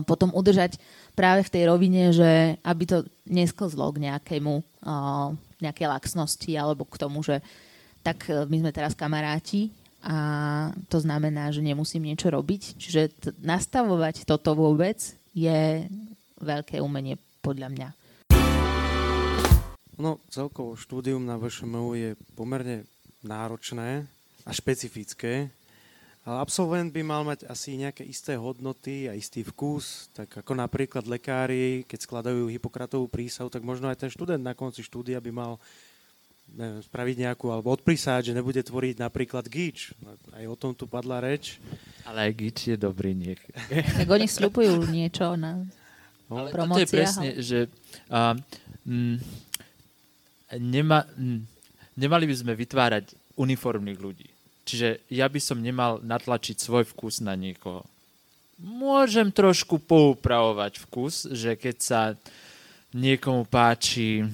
potom udržať práve v tej rovine, že aby to nesklzlo k nejakému, uh, nejakej laxnosti alebo k tomu, že tak uh, my sme teraz kamaráti a to znamená, že nemusím niečo robiť. Čiže t- nastavovať toto vôbec je veľké umenie podľa mňa. No, celkovo štúdium na VŠMU je pomerne náročné a špecifické. Ale absolvent by mal mať asi nejaké isté hodnoty a istý vkus, tak ako napríklad lekári, keď skladajú Hipokratovú prísahu, tak možno aj ten študent na konci štúdia by mal neviem, spraviť nejakú, alebo odprísať, že nebude tvoriť napríklad gíč. Aj o tom tu padla reč. Ale aj gíč je dobrý niek. Tak oni slúbujú niečo na no. promociách. To je presne, že uh, mm, nema, mm, nemali by sme vytvárať uniformných ľudí. Čiže ja by som nemal natlačiť svoj vkus na niekoho. Môžem trošku poupravovať vkus, že keď sa niekomu páči,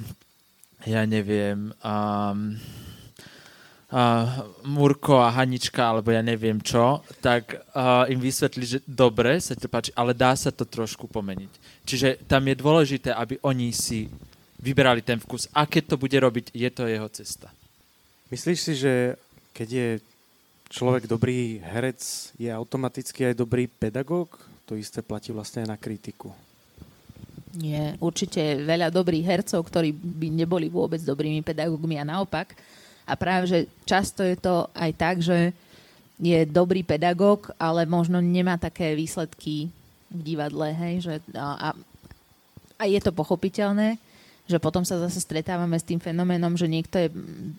ja neviem, um, uh, Murko a Hanička, alebo ja neviem čo, tak uh, im vysvetli, že dobre, sa to páči, ale dá sa to trošku pomeniť. Čiže tam je dôležité, aby oni si vyberali ten vkus. A keď to bude robiť, je to jeho cesta. Myslíš si, že keď je človek dobrý herec, je automaticky aj dobrý pedagóg? To isté platí vlastne aj na kritiku. Je určite veľa dobrých hercov, ktorí by neboli vôbec dobrými pedagógmi a naopak. A práve, že často je to aj tak, že je dobrý pedagóg, ale možno nemá také výsledky v divadle, hej, že a, a je to pochopiteľné, že potom sa zase stretávame s tým fenoménom, že niekto je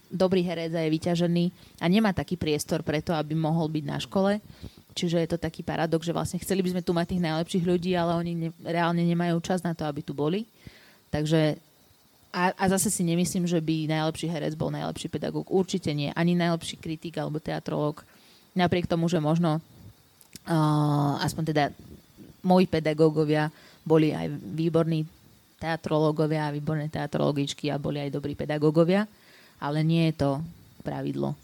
dobrý herec a je vyťažený a nemá taký priestor preto, aby mohol byť na škole. Čiže je to taký paradox, že vlastne chceli by sme tu mať tých najlepších ľudí, ale oni ne, reálne nemajú čas na to, aby tu boli. Takže a, a zase si nemyslím, že by najlepší herec bol najlepší pedagóg. Určite nie. Ani najlepší kritik alebo teatrolog. Napriek tomu, že možno uh, aspoň teda moji pedagógovia boli aj výborní teatrológovia, výborné teatrologičky a boli aj dobrí pedagógovia, ale nie je to pravidlo.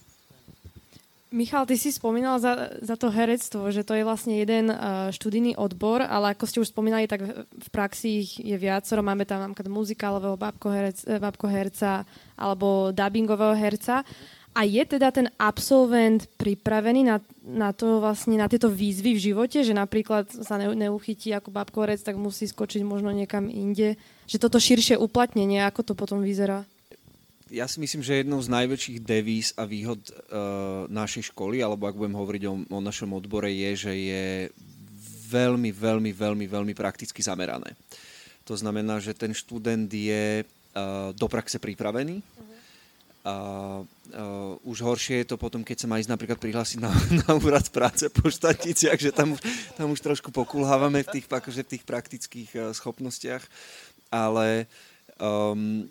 Michal, ty si spomínal za, za to herectvo, že to je vlastne jeden uh, študijný odbor, ale ako ste už spomínali, tak v praxi ich je viacero. Máme tam napríklad muzikálového eh, babkoherca alebo dubbingového herca. A je teda ten absolvent pripravený na, na to vlastne, na tieto výzvy v živote, že napríklad sa ne, neuchytí ako babkorec, tak musí skočiť možno niekam inde. Že toto širšie uplatnenie, ako to potom vyzerá? ja si myslím, že jednou z najväčších devíz a výhod uh, našej školy, alebo ak budem hovoriť o, o našom odbore, je, že je veľmi, veľmi, veľmi, veľmi prakticky zamerané. To znamená, že ten študent je uh, do praxe pripravený. A uh, už horšie je to potom, keď sa má ísť napríklad prihlásiť na, na úrad práce po štatniciach, že tam už, tam už trošku pokulhávame v tých, akože v tých praktických uh, schopnostiach. Ale um,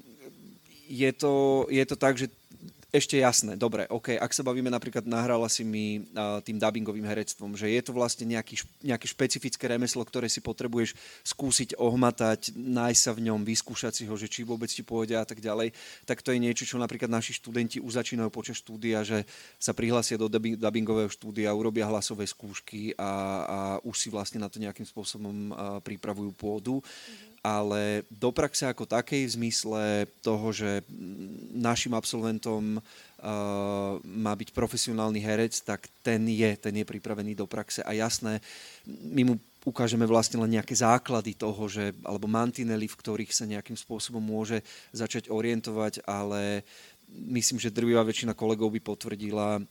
je to, je to tak, že ešte jasné, dobre, OK, ak sa bavíme napríklad, nahrala si mi uh, tým dubbingovým herectvom, že je to vlastne nejaký, nejaké špecifické remeslo, ktoré si potrebuješ skúsiť ohmatať, nájsť sa v ňom, vyskúšať si ho, že či vôbec ti pôjde a tak ďalej, tak to je niečo, čo napríklad naši študenti už začínajú počas štúdia, že sa prihlásia do dubbingového štúdia, urobia hlasové skúšky a, a už si vlastne na to nejakým spôsobom uh, pripravujú pôdu. Mm-hmm ale do praxe ako takej v zmysle toho, že našim absolventom uh, má byť profesionálny herec, tak ten je, ten je pripravený do praxe. A jasné, my mu ukážeme vlastne len nejaké základy toho, že, alebo mantinely, v ktorých sa nejakým spôsobom môže začať orientovať, ale myslím, že drvivá väčšina kolegov by potvrdila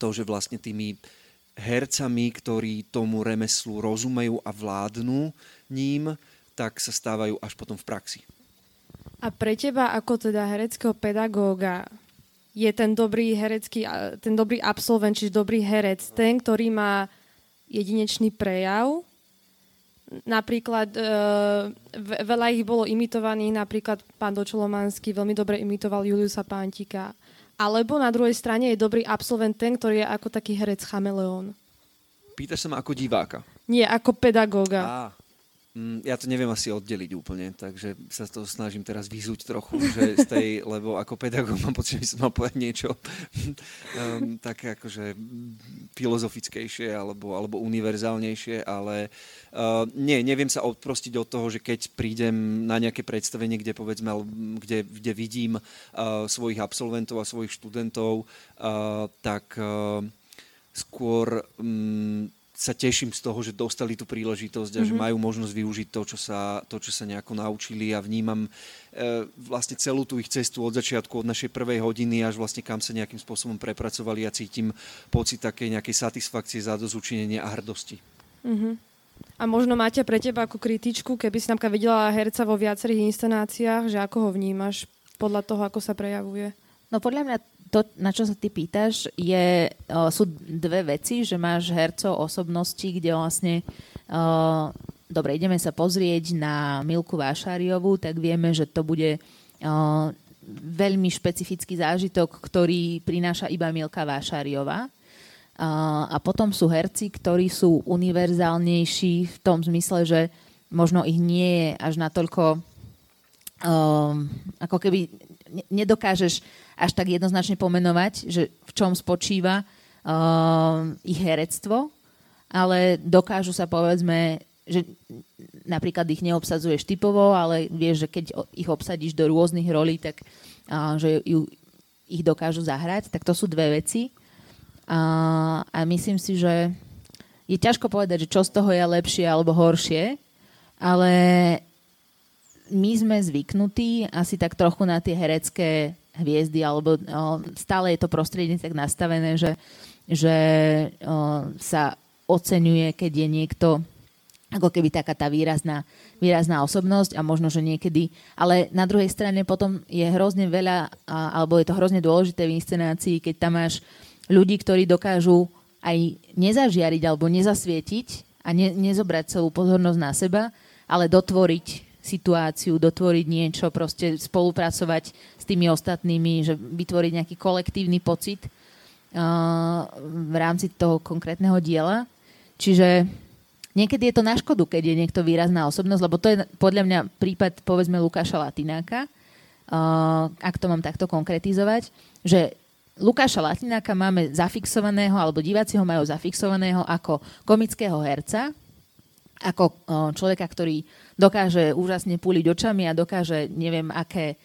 to, že vlastne tými hercami, ktorí tomu remeslu rozumejú a vládnu ním, tak sa stávajú až potom v praxi. A pre teba ako teda hereckého pedagóga je ten dobrý herecký, ten dobrý absolvent, čiže dobrý herec, ten, ktorý má jedinečný prejav. Napríklad e, veľa ich bolo imitovaných, napríklad pán Dočolomanský veľmi dobre imitoval Juliusa Pántika. Alebo na druhej strane je dobrý absolvent ten, ktorý je ako taký herec chameleón. Pýtaš sa ma ako diváka? Nie, ako pedagóga. Á, ja to neviem asi oddeliť úplne, takže sa to snažím teraz vyzúť trochu, že z tej, lebo ako pedagóg mám pocit, že som mal povedať niečo um, také akože filozofickejšie alebo, alebo univerzálnejšie, ale uh, nie, neviem sa odprostiť od toho, že keď prídem na nejaké predstavenie, kde povedzme, kde, kde vidím uh, svojich absolventov a svojich študentov, uh, tak uh, skôr um, sa teším z toho, že dostali tú príležitosť a mm-hmm. že mhm. majú možnosť využiť to čo, sa, to, čo sa nejako naučili a vnímam e, vlastne celú tú ich cestu od začiatku, od našej prvej hodiny až vlastne kam sa nejakým spôsobom prepracovali a cítim pocit takej nejakej satisfakcie, zadozučinenia a hrdosti. Mm-hmm. A možno máte pre teba ako kritičku, keby si napríklad videla herca vo viacerých inscenáciách, že ako ho vnímaš podľa toho, ako sa prejavuje? No podľa mňa to, na čo sa ty pýtaš, je, uh, sú dve veci, že máš hercov osobnosti, kde vlastne uh, dobre, ideme sa pozrieť na Milku Vášariovú, tak vieme, že to bude uh, veľmi špecifický zážitok, ktorý prináša iba Milka Vášariová. Uh, a potom sú herci, ktorí sú univerzálnejší v tom zmysle, že možno ich nie je až natoľko uh, ako keby nedokážeš až tak jednoznačne pomenovať, že v čom spočíva uh, ich herectvo, ale dokážu sa povedzme, že napríklad ich neobsadzuješ typovo, ale vieš, že keď ich obsadíš do rôznych rolí, tak uh, že ju, ich dokážu zahrať, tak to sú dve veci. A, a myslím si, že je ťažko povedať, že čo z toho je lepšie alebo horšie, ale my sme zvyknutí asi tak trochu na tie herecké hviezdy, alebo stále je to prostredie tak nastavené, že, že sa oceňuje, keď je niekto ako keby taká tá výrazná, výrazná osobnosť a možno, že niekedy, ale na druhej strane potom je hrozne veľa, alebo je to hrozne dôležité v inscenácii, keď tam máš ľudí, ktorí dokážu aj nezažiariť alebo nezasvietiť a ne, nezobrať celú pozornosť na seba, ale dotvoriť situáciu, dotvoriť niečo, proste spolupracovať s tými ostatnými, že vytvoriť nejaký kolektívny pocit uh, v rámci toho konkrétneho diela. Čiže Niekedy je to na škodu, keď je niekto výrazná osobnosť, lebo to je podľa mňa prípad, povedzme, Lukáša Latináka, uh, ak to mám takto konkretizovať, že Lukáša Latináka máme zafixovaného, alebo diváci ho majú zafixovaného ako komického herca, ako človeka, ktorý dokáže úžasne púliť očami a dokáže neviem aké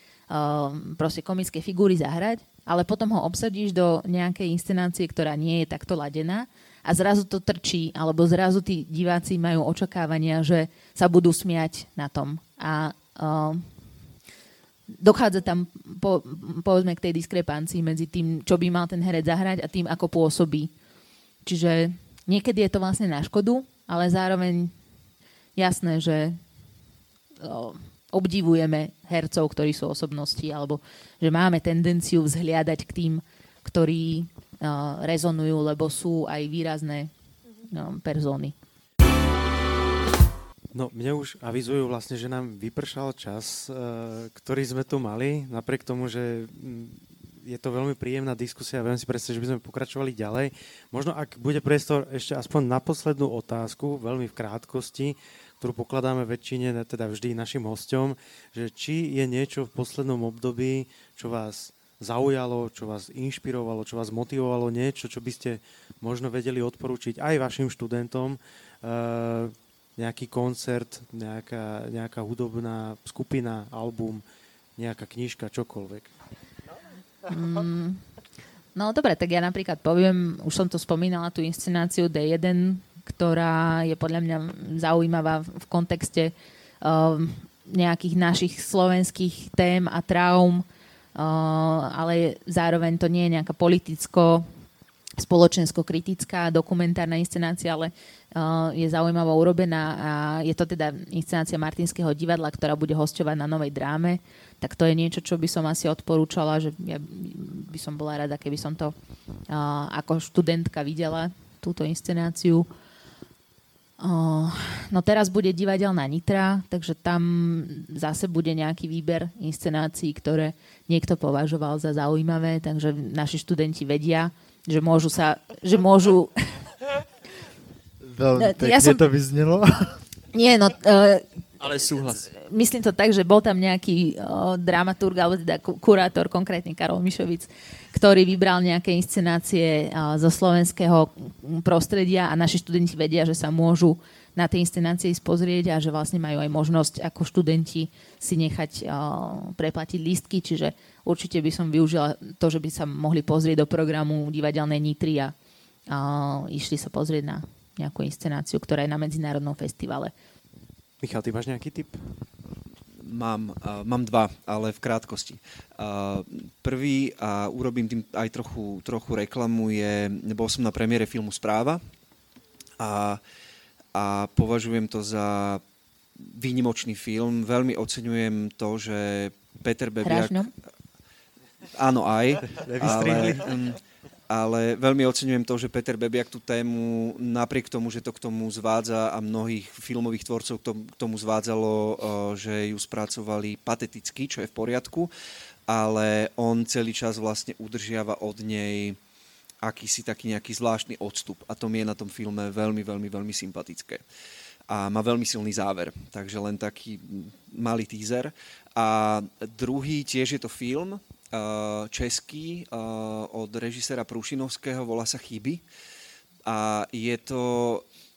proste komické figúry zahrať, ale potom ho obsadíš do nejakej inscenácie, ktorá nie je takto ladená a zrazu to trčí, alebo zrazu tí diváci majú očakávania, že sa budú smiať na tom. A dochádza tam, po, povedzme, k tej diskrepancii medzi tým, čo by mal ten herec zahrať a tým, ako pôsobí. Čiže niekedy je to vlastne na škodu, ale zároveň jasné, že uh, obdivujeme hercov, ktorí sú osobnosti, alebo že máme tendenciu vzhliadať k tým, ktorí rezonujú, lebo sú aj výrazné persóny. No, mne už avizujú vlastne, že nám vypršal čas, ktorý sme tu mali, napriek tomu, že je to veľmi príjemná diskusia, viem si predstaviť, že by sme pokračovali ďalej. Možno ak bude priestor ešte aspoň na poslednú otázku, veľmi v krátkosti, ktorú pokladáme väčšine, teda vždy našim hostom, že či je niečo v poslednom období, čo vás zaujalo, čo vás inšpirovalo, čo vás motivovalo, niečo, čo by ste možno vedeli odporúčiť aj vašim študentom, uh, nejaký koncert, nejaká, nejaká hudobná skupina, album, nejaká knižka, čokoľvek. Mm, no dobre, tak ja napríklad poviem, už som to spomínala, tú inscenáciu D1, ktorá je podľa mňa zaujímavá v kontexte um, nejakých našich slovenských tém a traum, ale zároveň to nie je nejaká politicko spoločensko-kritická dokumentárna inscenácia, ale uh, je zaujímavo urobená a je to teda inscenácia Martinského divadla, ktorá bude hostovať na novej dráme. Tak to je niečo, čo by som asi odporúčala, že ja by som bola rada, keby som to uh, ako študentka videla, túto inscenáciu. Uh, no teraz bude divadelná Nitra, takže tam zase bude nejaký výber inscenácií, ktoré niekto považoval za zaujímavé, takže naši študenti vedia, že môžu sa, že môžu... Veľmi pekne ja som... to vyznelo. Nie, no... Ale súhlas. Myslím to tak, že bol tam nejaký uh, dramaturg, alebo teda kurátor, konkrétne Karol Mišovic, ktorý vybral nejaké inscenácie uh, zo slovenského prostredia a naši študenti vedia, že sa môžu na tej inscenácii pozrieť a že vlastne majú aj možnosť ako študenti si nechať uh, preplatiť lístky, čiže určite by som využila to, že by sa mohli pozrieť do programu divadelnej Nitry a uh, išli sa pozrieť na nejakú inscenáciu, ktorá je na medzinárodnom festivale. Michal, ty máš nejaký tip? Mám, uh, mám dva, ale v krátkosti. Uh, prvý, a urobím tým aj trochu, trochu reklamu, je, bol som na premiére filmu Správa a, a považujem to za výnimočný film. Veľmi oceňujem to, že Peter Bebiak... Áno, aj. ale, um, ale veľmi oceňujem to, že Peter Bebiak tú tému, napriek tomu, že to k tomu zvádza a mnohých filmových tvorcov k tomu zvádzalo, eh, že ju spracovali pateticky, čo je v poriadku, ale on celý čas vlastne udržiava od nej akýsi taký nejaký zvláštny odstup a to mi je na tom filme veľmi, veľmi, veľmi sympatické. A má veľmi silný záver, takže len taký malý teaser. A druhý tiež je to film, český eh, od režisera Prušinovského, volá sa Chyby. A je to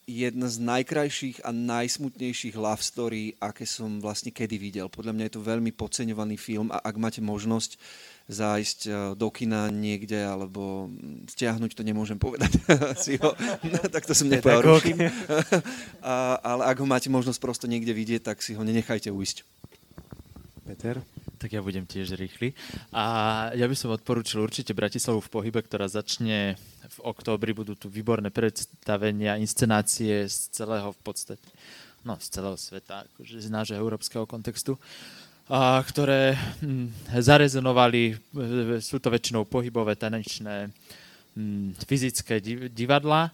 jedna z najkrajších a najsmutnejších love story, aké som vlastne kedy videl. Podľa mňa je to veľmi podceňovaný film a ak máte možnosť, zájsť e, do kina niekde, alebo stiahnuť, to nemôžem povedať. si ho, no, tak to som nepovedal. A, ale ak ho máte možnosť prosto niekde vidieť, tak si ho nenechajte ujsť. Peter? Tak ja budem tiež rýchly. A ja by som odporúčil určite Bratislavu v pohybe, ktorá začne v októbri. Budú tu výborné predstavenia, inscenácie z celého v podstate, no z celého sveta, akože z nášho európskeho kontextu a, ktoré hm, zarezonovali, e, sú to väčšinou pohybové, tanečné, hm, fyzické divadla.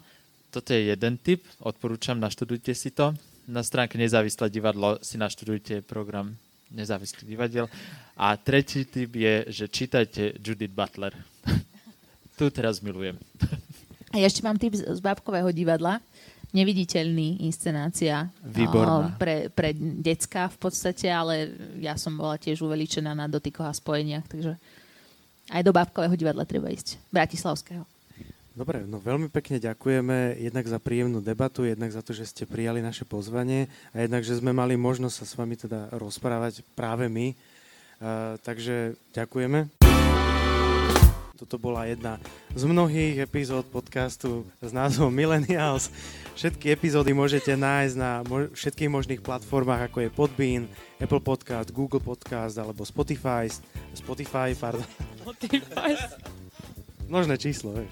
Toto je jeden typ, odporúčam, naštudujte si to. Na stránke Nezávislé divadlo si naštudujte program nezávislých divadiel. A tretí typ je, že čítajte Judith Butler. tu teraz milujem. A ešte mám typ z bábkového divadla neviditeľný inscenácia Výborná. pre, pre decka v podstate, ale ja som bola tiež uveličená na dotykoch a spojeniach, takže aj do bábkového divadla treba ísť, bratislavského. Dobre, no veľmi pekne ďakujeme jednak za príjemnú debatu, jednak za to, že ste prijali naše pozvanie a jednak, že sme mali možnosť sa s vami teda rozprávať práve my. Uh, takže ďakujeme. Toto bola jedna z mnohých epizód podcastu s názvom Millennials. Všetky epizódy môžete nájsť na mo- všetkých možných platformách, ako je Podbean, Apple Podcast, Google Podcast alebo Spotify. Spotify, pardon. Spotify. Množné číslo, vieš.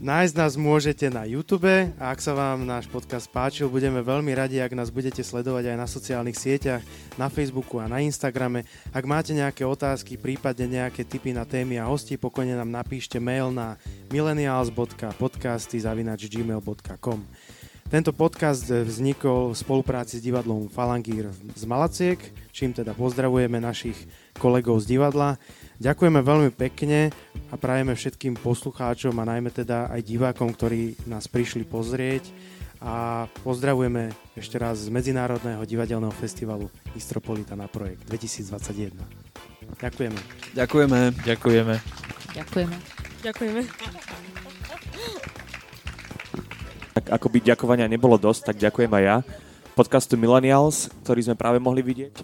Nájsť nás môžete na YouTube a ak sa vám náš podcast páčil, budeme veľmi radi, ak nás budete sledovať aj na sociálnych sieťach, na Facebooku a na Instagrame. Ak máte nejaké otázky, prípadne nejaké tipy na témy a hosti, pokojne nám napíšte mail na millennials.podcasty.gmail.com Tento podcast vznikol v spolupráci s divadlom Falangír z Malaciek, čím teda pozdravujeme našich kolegov z divadla. Ďakujeme veľmi pekne a prajeme všetkým poslucháčom a najmä teda aj divákom, ktorí nás prišli pozrieť a pozdravujeme ešte raz z Medzinárodného divadelného festivalu Istropolita na projekt 2021. Ďakujeme. Ďakujeme. Ďakujeme. Ďakujeme. Ďakujeme. Tak ako by ďakovania nebolo dosť, tak ďakujem aj ja podcastu Millennials, ktorý sme práve mohli vidieť